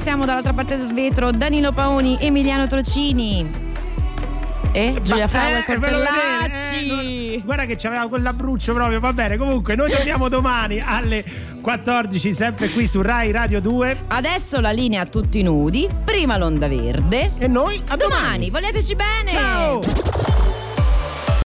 ringraziamo dall'altra parte del vetro Danilo Paoni, Emiliano Trocini. E Giulia Eh, ve lo vedete? Pellacci. Eh, non- guarda che c'aveva quell'abbruccio proprio, va bene. Comunque, noi torniamo domani alle 14, sempre qui su Rai Radio 2. Adesso la linea a tutti nudi, prima l'onda verde. E noi a domani. Vogliateci bene. Ciao.